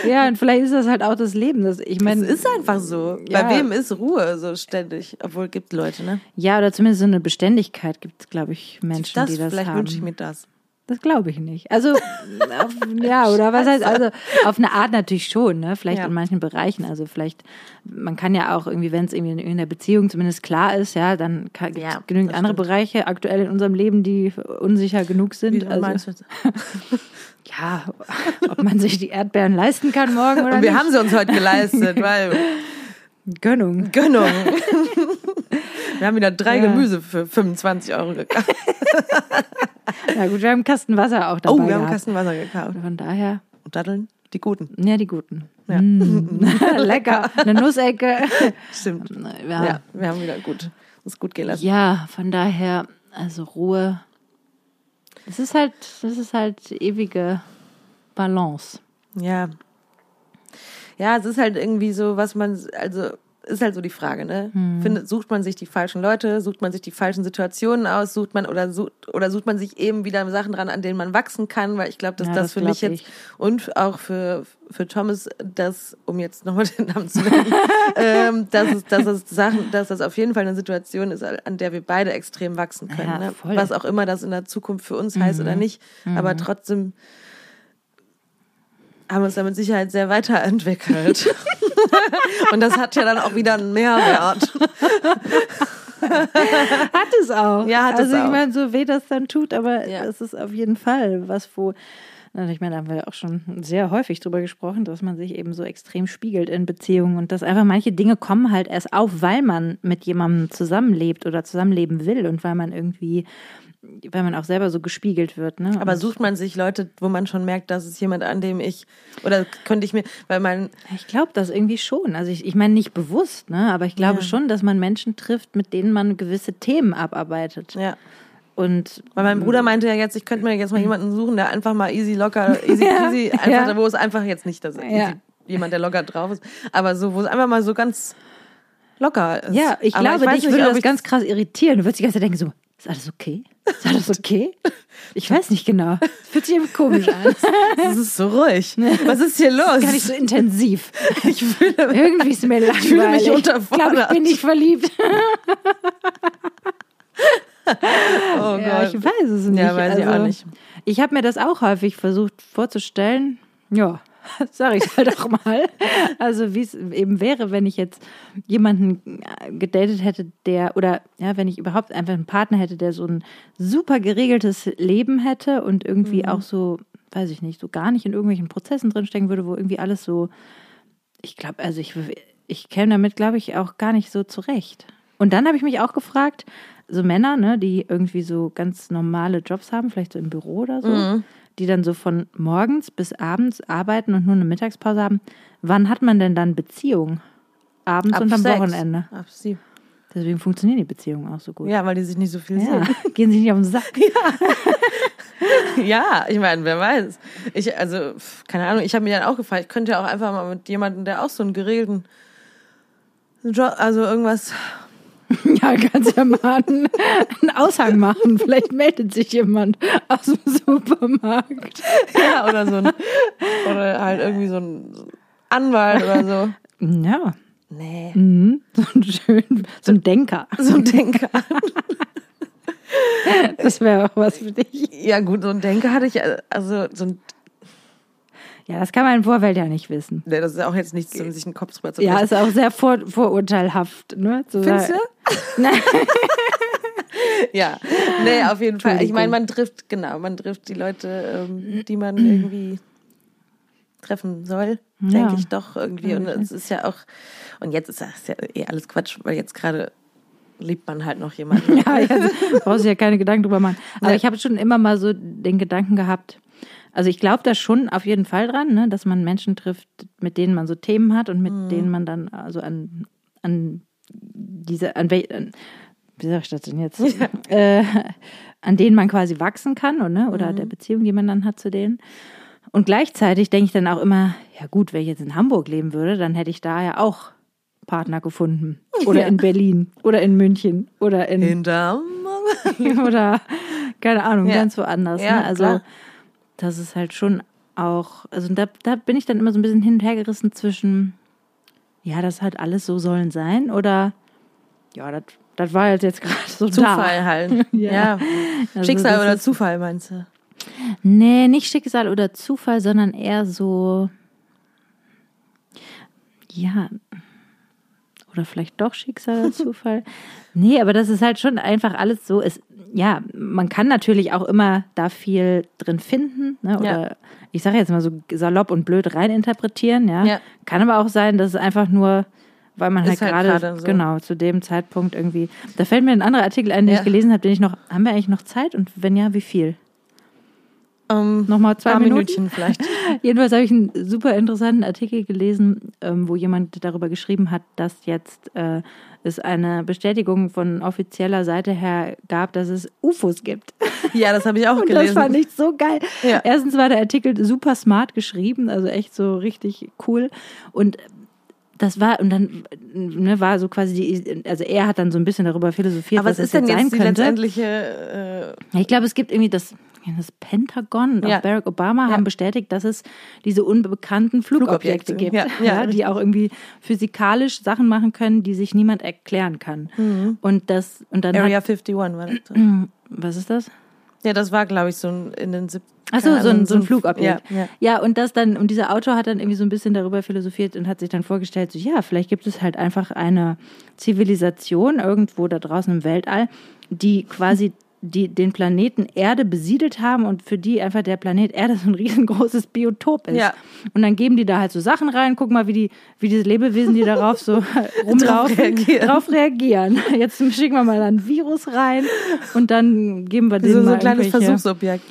Speaker 1: Ja, und vielleicht ist das halt auch das Leben. Das, ich
Speaker 2: Es
Speaker 1: meine,
Speaker 2: ist einfach so.
Speaker 1: Ja.
Speaker 2: Bei wem ist Ruhe so ständig? Obwohl gibt Leute, ne?
Speaker 1: ja, oder zumindest so eine Beständigkeit gibt es, glaube ich, Menschen,
Speaker 2: Das,
Speaker 1: die das
Speaker 2: vielleicht
Speaker 1: haben.
Speaker 2: wünsche ich mir das.
Speaker 1: Das glaube ich nicht. Also, auf, ja, oder was heißt, also auf eine Art natürlich schon, ne? Vielleicht
Speaker 2: Ja.
Speaker 1: in manchen Bereichen. Also vielleicht, man kann ja auch irgendwie, wenn es irgendwie in der Beziehung zumindest klar ist, ja, dann gibt es
Speaker 2: Ja,
Speaker 1: genügend andere
Speaker 2: stimmt.
Speaker 1: Bereiche aktuell in unserem Leben, die unsicher genug sind.
Speaker 2: Wie
Speaker 1: also, ja, ob man sich die Erdbeeren leisten kann morgen oder
Speaker 2: Und wir
Speaker 1: nicht.
Speaker 2: haben sie uns heute geleistet, weil
Speaker 1: Gönnung.
Speaker 2: Gönnung. Wir haben wieder drei
Speaker 1: Ja.
Speaker 2: Gemüse für 25 Euro gekauft.
Speaker 1: Na gut, wir haben einen Kasten Wasser auch dabei
Speaker 2: Oh, wir haben einen
Speaker 1: gehabt.
Speaker 2: Kasten Wasser gekauft.
Speaker 1: Von daher,
Speaker 2: Und Datteln, die guten.
Speaker 1: ja, die guten.
Speaker 2: Ja.
Speaker 1: Mm. Lecker. Eine Nussecke.
Speaker 2: Stimmt.
Speaker 1: Ja.
Speaker 2: Ja, wir haben wieder gut, uns gut gehen lassen.
Speaker 1: Ja, von daher, also Ruhe. Es ist halt, es ist halt ewige Balance.
Speaker 2: Ja. Ja, es ist halt irgendwie so, was man, also ist halt so die Frage, ne?
Speaker 1: Hm.
Speaker 2: Findet, sucht man sich die falschen Leute, sucht man sich die falschen Situationen aus, sucht man oder sucht, oder sucht man sich eben wieder Sachen dran, an denen man wachsen kann, weil ich glaube, dass
Speaker 1: Ja,
Speaker 2: das,
Speaker 1: das
Speaker 2: für mich jetzt
Speaker 1: ich.
Speaker 2: und auch für für Thomas, das, um jetzt nochmal den Namen zu nennen, ähm, dass es, dass es Sachen, dass das auf jeden Fall eine Situation ist, an der wir beide extrem wachsen können.
Speaker 1: Ja,
Speaker 2: ne?
Speaker 1: Mhm.
Speaker 2: Was auch immer das in der Zukunft für uns heißt oder nicht, aber trotzdem haben uns da mit Sicherheit sehr weiterentwickelt. Und das hat ja dann auch wieder einen Mehrwert.
Speaker 1: Hat es auch.
Speaker 2: Ja, hat es
Speaker 1: also
Speaker 2: auch.
Speaker 1: ich meine, so weh das dann tut, aber
Speaker 2: Ja.
Speaker 1: es ist auf jeden Fall was, wo, ich meine, da haben wir auch schon sehr häufig drüber gesprochen, dass man sich eben so extrem spiegelt in Beziehungen und dass einfach manche Dinge kommen halt erst auf, weil man mit jemandem zusammenlebt oder zusammenleben will und weil man irgendwie, weil man auch selber so gespiegelt wird. Ne?
Speaker 2: Aber sucht man sich Leute, wo man schon merkt, das ist jemand, an dem ich, oder könnte ich mir, weil man,
Speaker 1: Ich glaube das irgendwie schon. Also ich, ich meine nicht bewusst, ne? aber ich glaube
Speaker 2: Ja.
Speaker 1: schon, dass man Menschen trifft, mit denen man gewisse Themen abarbeitet.
Speaker 2: ja.
Speaker 1: Und
Speaker 2: Weil mein Bruder meinte ja jetzt, ich könnte mir jetzt mal jemanden suchen, der einfach mal easy locker, easy
Speaker 1: Ja,
Speaker 2: peasy, einfach,
Speaker 1: ja.
Speaker 2: wo es einfach jetzt nicht das
Speaker 1: Ja.
Speaker 2: easy, jemand, der locker drauf ist, aber so, wo es einfach mal so ganz locker ist.
Speaker 1: ja, ich
Speaker 2: Aber
Speaker 1: glaube,
Speaker 2: weiß
Speaker 1: dich
Speaker 2: nicht,
Speaker 1: würde das
Speaker 2: ich-
Speaker 1: ganz krass irritieren. Du würdest die ganze Zeit denken so, ist alles okay? Ist alles okay? Ich weiß nicht genau. Fühlt sich irgendwie komisch an.
Speaker 2: Das ist so ruhig. Was ist hier los?
Speaker 1: Gar nicht so intensiv.
Speaker 2: ich fühle
Speaker 1: Irgendwie ist mir langweilig.
Speaker 2: fühle mich
Speaker 1: Ich glaube, ich
Speaker 2: unterfordert.
Speaker 1: bin nicht verliebt.
Speaker 2: Oh
Speaker 1: Ja,
Speaker 2: Gott.
Speaker 1: ich weiß es nicht.
Speaker 2: Ja, weiß ich
Speaker 1: also,
Speaker 2: auch nicht.
Speaker 1: Ich habe mir das auch häufig versucht vorzustellen. Ja, sag ich halt auch mal. Also wie es eben wäre, wenn ich jetzt jemanden äh, gedatet hätte, der oder ja, wenn ich überhaupt einfach einen Partner hätte, der so ein super geregeltes Leben hätte und irgendwie
Speaker 2: Mhm.
Speaker 1: auch so, weiß ich nicht, so gar nicht in irgendwelchen Prozessen drinstecken würde, wo irgendwie alles so, ich glaube, also ich, ich käme damit, glaube ich, auch gar nicht so zurecht. Und dann habe ich mich auch gefragt, so Männer, ne, die irgendwie so ganz normale Jobs haben, vielleicht so im Büro oder so,
Speaker 2: Mhm.
Speaker 1: Die dann so von morgens bis abends arbeiten und nur eine Mittagspause haben, wann hat man denn dann Beziehung? Abends
Speaker 2: Ab
Speaker 1: und am
Speaker 2: sechs.
Speaker 1: Wochenende.
Speaker 2: Ab sieben.
Speaker 1: Deswegen funktionieren die Beziehungen auch so gut.
Speaker 2: Ja, weil die sich nicht so viel
Speaker 1: Ja.
Speaker 2: sehen.
Speaker 1: Gehen sie nicht auf den Sack.
Speaker 2: Ja, ich meine, wer weiß. Ich, also, keine Ahnung, ich habe mir dann auch gefragt, ich könnte ja auch einfach mal mit jemandem, der auch so einen geregelten Job, also irgendwas,
Speaker 1: Ja, kannst ja mal einen, einen Aushang machen. Vielleicht meldet sich jemand aus dem Supermarkt.
Speaker 2: ja, oder so ein, oder halt irgendwie so ein Anwalt oder so.
Speaker 1: Ja,
Speaker 2: Nee.
Speaker 1: mhm. so ein schön, so ein Denker.
Speaker 2: So ein Denker.
Speaker 1: Das wäre auch was für dich.
Speaker 2: Ja, gut, so ein Denker hatte ich, äh, also so ein,
Speaker 1: Ja, das kann man im Vorfeld ja nicht wissen.
Speaker 2: nee, das ist auch jetzt nichts, um sich einen Kopf drüber zu
Speaker 1: Ja,
Speaker 2: brechen.
Speaker 1: ist auch sehr vor, vorurteilhaft. Ne? Zu
Speaker 2: Findest
Speaker 1: sagen-
Speaker 2: du?
Speaker 1: Nein.
Speaker 2: Ja, nee, auf jeden Fall. Ich meine, man trifft, genau, man trifft die Leute, ähm, die man irgendwie treffen soll,
Speaker 1: Ja.
Speaker 2: denke ich doch irgendwie. Und es ist ja auch, und jetzt ist das ja eh alles Quatsch, weil jetzt gerade liebt man halt noch jemanden.
Speaker 1: Ja, also, brauchst du ja keine Gedanken drüber machen. Aber
Speaker 2: Nee.
Speaker 1: ich habe schon immer mal so den Gedanken gehabt, also ich glaube da schon auf jeden Fall dran, ne, dass man Menschen trifft, mit denen man so Themen hat und mit
Speaker 2: Mhm.
Speaker 1: denen man dann also an, an diese, an, wel- an wie sag ich das denn jetzt? Äh, an denen man quasi wachsen kann und, ne, oder
Speaker 2: Mhm.
Speaker 1: der Beziehung, die man dann hat zu denen. Und gleichzeitig denke ich dann auch immer, ja gut, wenn ich jetzt in Hamburg leben würde, dann hätte ich da ja auch Partner gefunden. Oder
Speaker 2: Ja.
Speaker 1: in Berlin oder in München oder in
Speaker 2: Hinterm.
Speaker 1: oder keine Ahnung,
Speaker 2: Ja.
Speaker 1: ganz woanders.
Speaker 2: Ja,
Speaker 1: ne? Also
Speaker 2: klar.
Speaker 1: Das ist halt schon auch, also da, da bin ich dann immer so ein bisschen hin und her gerissen zwischen, ja, das halt alles so sollen sein oder ja, das, das war jetzt, jetzt gerade so
Speaker 2: Zufall halt.
Speaker 1: Ja.
Speaker 2: ja.
Speaker 1: Also
Speaker 2: Schicksal oder Zufall, meinst du?
Speaker 1: da. Nee, nicht Schicksal oder Zufall, sondern eher so, ja, oder vielleicht doch Schicksal oder Zufall. Nee, aber das ist halt schon einfach alles so. Es, ja, man kann natürlich auch immer da viel drin finden. Ne? Oder
Speaker 2: Ja.
Speaker 1: ich sage jetzt mal so salopp und blöd reininterpretieren. Ja?
Speaker 2: Ja.
Speaker 1: Kann aber auch sein, dass es einfach nur, weil man halt
Speaker 2: Ist halt
Speaker 1: gerade,
Speaker 2: gerade so.
Speaker 1: genau, zu dem Zeitpunkt irgendwie. Da fällt mir ein anderer Artikel ein, den
Speaker 2: Ja.
Speaker 1: ich gelesen habe, den ich noch, haben wir eigentlich noch Zeit? Und wenn ja, wie viel?
Speaker 2: Ähm,
Speaker 1: Nochmal zwei
Speaker 2: paar
Speaker 1: Minuten?
Speaker 2: Minütchen vielleicht.
Speaker 1: Jedenfalls habe ich einen super interessanten Artikel gelesen, ähm, wo jemand darüber geschrieben hat, dass jetzt äh, es eine Bestätigung von offizieller Seite her gab, dass es UFOs gibt.
Speaker 2: Ja, das habe ich auch
Speaker 1: Und
Speaker 2: gelesen.
Speaker 1: das fand ich so geil.
Speaker 2: Ja.
Speaker 1: Erstens war der Artikel super smart geschrieben, also echt so richtig cool. Und das war, und dann ne, war so quasi die, also er hat dann so ein bisschen darüber philosophiert,
Speaker 2: Aber
Speaker 1: was es
Speaker 2: ist denn
Speaker 1: jetzt sein
Speaker 2: jetzt die
Speaker 1: könnte.
Speaker 2: letztendliche äh,
Speaker 1: Ich glaube, es gibt irgendwie das, das Pentagon und
Speaker 2: Ja.
Speaker 1: Barack Obama
Speaker 2: Ja.
Speaker 1: haben bestätigt, dass es diese unbekannten Flugobjekte,
Speaker 2: Flugobjekte.
Speaker 1: gibt,
Speaker 2: Ja,
Speaker 1: die auch irgendwie physikalisch Sachen machen können, die sich niemand erklären kann. Und das und dann
Speaker 2: Mhm. Area
Speaker 1: hat,
Speaker 2: 51 war das.
Speaker 1: was ist das?
Speaker 2: Ja, das war, glaube ich, so ein, in den 70
Speaker 1: Ach so, so ein, so ein Flugobjekt.
Speaker 2: Ja, ja.
Speaker 1: ja, und das dann, und dieser Autor hat dann irgendwie so ein bisschen darüber philosophiert und hat sich dann vorgestellt, so, ja, vielleicht gibt es halt einfach eine Zivilisation irgendwo da draußen im Weltall, die quasi die den Planeten Erde besiedelt haben und für die einfach der Planet Erde so ein riesengroßes Biotop ist.
Speaker 2: Ja.
Speaker 1: Und dann geben die da halt so Sachen rein, guck mal, wie die, wie diese Lebewesen, die darauf so rumlaufen,
Speaker 2: reagieren.
Speaker 1: drauf reagieren. Jetzt schicken wir mal ein Virus rein und dann geben wir denen
Speaker 2: So, so ein kleines Versuchsobjekt.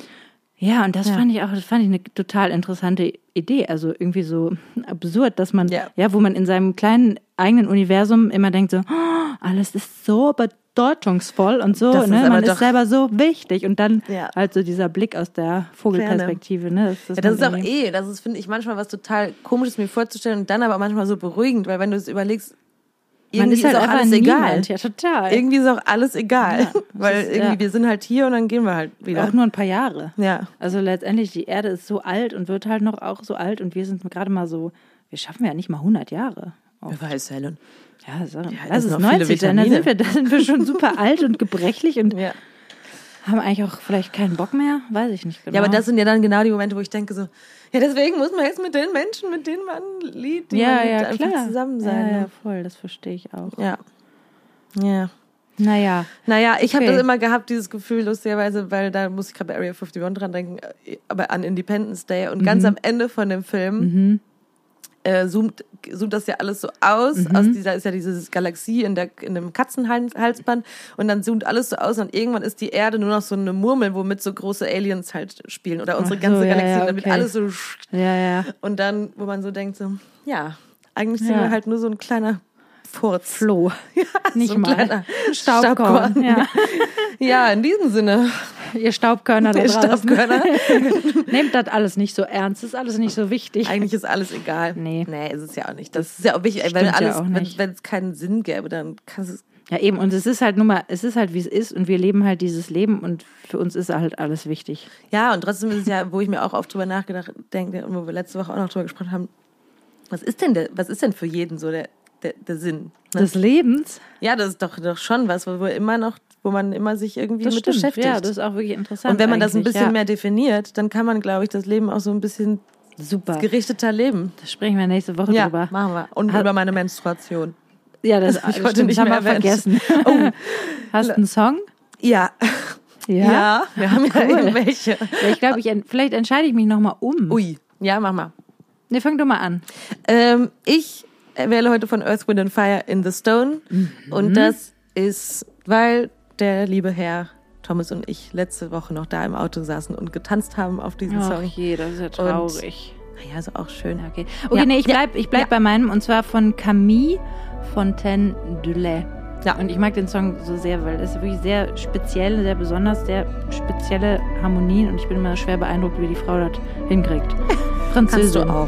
Speaker 1: ja, und das
Speaker 2: Ja.
Speaker 1: fand ich auch, das fand ich eine total interessante Idee. Also irgendwie so absurd, dass man,
Speaker 2: Ja.
Speaker 1: ja, wo man in seinem kleinen eigenen Universum immer denkt so, oh, alles ist so bedeutungsvoll und so,
Speaker 2: Das ist
Speaker 1: ne? Man ist selber so wichtig. Und dann
Speaker 2: Ja.
Speaker 1: halt so dieser Blick aus der Vogelperspektive, ne?
Speaker 2: Ja, das ist
Speaker 1: man
Speaker 2: auch eh, das ist, finde ich, manchmal was total komisches mir vorzustellen und dann aber manchmal so beruhigend, weil wenn du es überlegst,
Speaker 1: man
Speaker 2: irgendwie
Speaker 1: ist halt
Speaker 2: auch
Speaker 1: einfach
Speaker 2: alles egal.
Speaker 1: Ja, total.
Speaker 2: Irgendwie ist auch alles egal,
Speaker 1: Ja,
Speaker 2: weil
Speaker 1: das ist-
Speaker 2: irgendwie
Speaker 1: ja.
Speaker 2: wir sind halt hier und dann gehen wir halt wieder.
Speaker 1: auch nur ein paar Jahre.
Speaker 2: ja.
Speaker 1: Also letztendlich, die Erde ist so alt und wird halt noch auch so alt und wir sind gerade mal so, wir schaffen ja nicht mal 100 Jahre.
Speaker 2: Wer weiß, Helen.
Speaker 1: Ja, so,
Speaker 2: das
Speaker 1: das ist
Speaker 2: sind noch viele
Speaker 1: 90, dann sind, wir, da sind wir schon super alt und gebrechlich und
Speaker 2: Ja.
Speaker 1: haben eigentlich auch vielleicht keinen Bock mehr. Weiß ich nicht genau.
Speaker 2: ja, aber das sind ja dann genau die Momente, wo ich denke so, ja, deswegen muss man jetzt mit den Menschen, mit denen man liebt, die
Speaker 1: ja,
Speaker 2: man liebt,
Speaker 1: ja,
Speaker 2: einfach
Speaker 1: klar.
Speaker 2: zusammen sein.
Speaker 1: Ja, ja,
Speaker 2: ne?
Speaker 1: voll, das verstehe ich auch.
Speaker 2: ja. Ja.
Speaker 1: Naja,
Speaker 2: Naja, ich habe
Speaker 1: Okay.
Speaker 2: das immer gehabt, dieses Gefühl, lustigerweise, weil da muss ich gerade bei Area 51 dran denken, äh, aber an Independence Day und
Speaker 1: Mhm.
Speaker 2: ganz am Ende von dem Film äh, zoomt, zoomt das ja alles so aus.
Speaker 1: Mhm.
Speaker 2: Aus dieser ist ja diese Galaxie in, der, in dem Katzenhalsband und dann zoomt alles so aus und irgendwann ist die Erde nur noch so eine Murmel, womit so große Aliens halt spielen oder unsere
Speaker 1: so,
Speaker 2: ganze
Speaker 1: ja,
Speaker 2: Galaxie,
Speaker 1: ja,
Speaker 2: damit
Speaker 1: okay.
Speaker 2: alles so
Speaker 1: ja, ja.
Speaker 2: und dann, wo man so denkt, so, ja, eigentlich sind
Speaker 1: Ja.
Speaker 2: wir halt nur so ein kleiner Furz.
Speaker 1: Floh. Nicht
Speaker 2: so ein
Speaker 1: mal.
Speaker 2: kleiner
Speaker 1: Staubkorn.
Speaker 2: Staubkorn.
Speaker 1: Ja.
Speaker 2: Ja, in diesem Sinne.
Speaker 1: Ihr Staubkörner da.
Speaker 2: Staubkörner.
Speaker 1: Nehmt das alles nicht so ernst. Ist alles nicht so wichtig.
Speaker 2: Eigentlich ist alles egal.
Speaker 1: Nee.
Speaker 2: Nee, ist es ja auch nicht. Das ist ja auch wichtig. Wenn
Speaker 1: Stimmt ja
Speaker 2: alles,
Speaker 1: auch
Speaker 2: wenn, es keinen Sinn gäbe, dann kannst du es.
Speaker 1: Ja, eben. Und es ist halt nun mal, es ist halt, wie es ist. Und wir leben halt dieses Leben. Und für uns ist halt alles wichtig.
Speaker 2: Ja, und trotzdem ist es ja, wo ich mir auch oft drüber nachgedacht denke, und wo wir letzte Woche auch noch drüber gesprochen haben, was ist denn der, was ist denn für jeden so der, der, der Sinn? Ne?
Speaker 1: Des Lebens.
Speaker 2: ja, das ist doch, doch schon was, wo wir immer noch, wo man immer sich irgendwie
Speaker 1: Das
Speaker 2: mit
Speaker 1: stimmt.
Speaker 2: beschäftigt.
Speaker 1: Ja, das ist auch wirklich interessant.
Speaker 2: und wenn man das ein bisschen
Speaker 1: ja.
Speaker 2: mehr definiert, dann kann man, glaube ich, das Leben auch so ein bisschen
Speaker 1: Super.
Speaker 2: gerichteter leben.
Speaker 1: Da sprechen wir nächste Woche
Speaker 2: Ja,
Speaker 1: drüber.
Speaker 2: machen wir. Und
Speaker 1: Hat-
Speaker 2: über meine Menstruation.
Speaker 1: Ja, das,
Speaker 2: Das ich
Speaker 1: das
Speaker 2: heute
Speaker 1: stimmt,
Speaker 2: nicht
Speaker 1: das haben
Speaker 2: mehr
Speaker 1: wir vergessen.
Speaker 2: Oh,
Speaker 1: Hast du einen Song?
Speaker 2: ja. Ja, wir haben ja
Speaker 1: Cool.
Speaker 2: irgendwelche.
Speaker 1: Ja, ich glaube, ich, vielleicht entscheide ich mich nochmal um.
Speaker 2: Ui, ja, mach mal.
Speaker 1: Ne, fang doch mal an.
Speaker 2: Ähm, ich wähle heute von Earth, Wind and Fire in the Stone.
Speaker 1: Mhm.
Speaker 2: Und das ist, weil der liebe Herr Thomas und ich letzte Woche noch da im Auto saßen und getanzt haben auf diesen
Speaker 1: Ach
Speaker 2: Song.
Speaker 1: je, das ist ja traurig.
Speaker 2: Naja, ist auch schön.
Speaker 1: Okay, okay
Speaker 2: Ja,
Speaker 1: nee, ich bleib, ich bleib
Speaker 2: ja.
Speaker 1: bei meinem und zwar von Camille Fontaine Dulay.
Speaker 2: Ja.
Speaker 1: Und ich mag den Song so sehr, weil ist wirklich sehr speziell, sehr besonders, sehr spezielle Harmonien und ich bin immer schwer beeindruckt, wie die Frau das hinkriegt.
Speaker 2: Kannst
Speaker 1: Französin.
Speaker 2: du auch.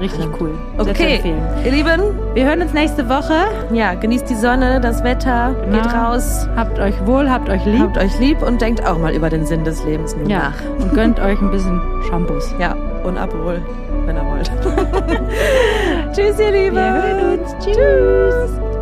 Speaker 1: Richtig cool.
Speaker 2: Okay, ihr Lieben,
Speaker 1: Wir hören uns nächste Woche.
Speaker 2: ja, genießt die Sonne, das Wetter,
Speaker 1: Genau.
Speaker 2: geht raus,
Speaker 1: Habt euch wohl, habt euch lieb.
Speaker 2: habt euch lieb und denkt auch mal über den Sinn des Lebens nun
Speaker 1: ja.
Speaker 2: nach.
Speaker 1: Und gönnt euch ein bisschen Shampoos.
Speaker 2: Ja, und Aperol, wenn ihr wollt. Tschüss, ihr Lieben.
Speaker 1: Wir hören uns. Tschüss.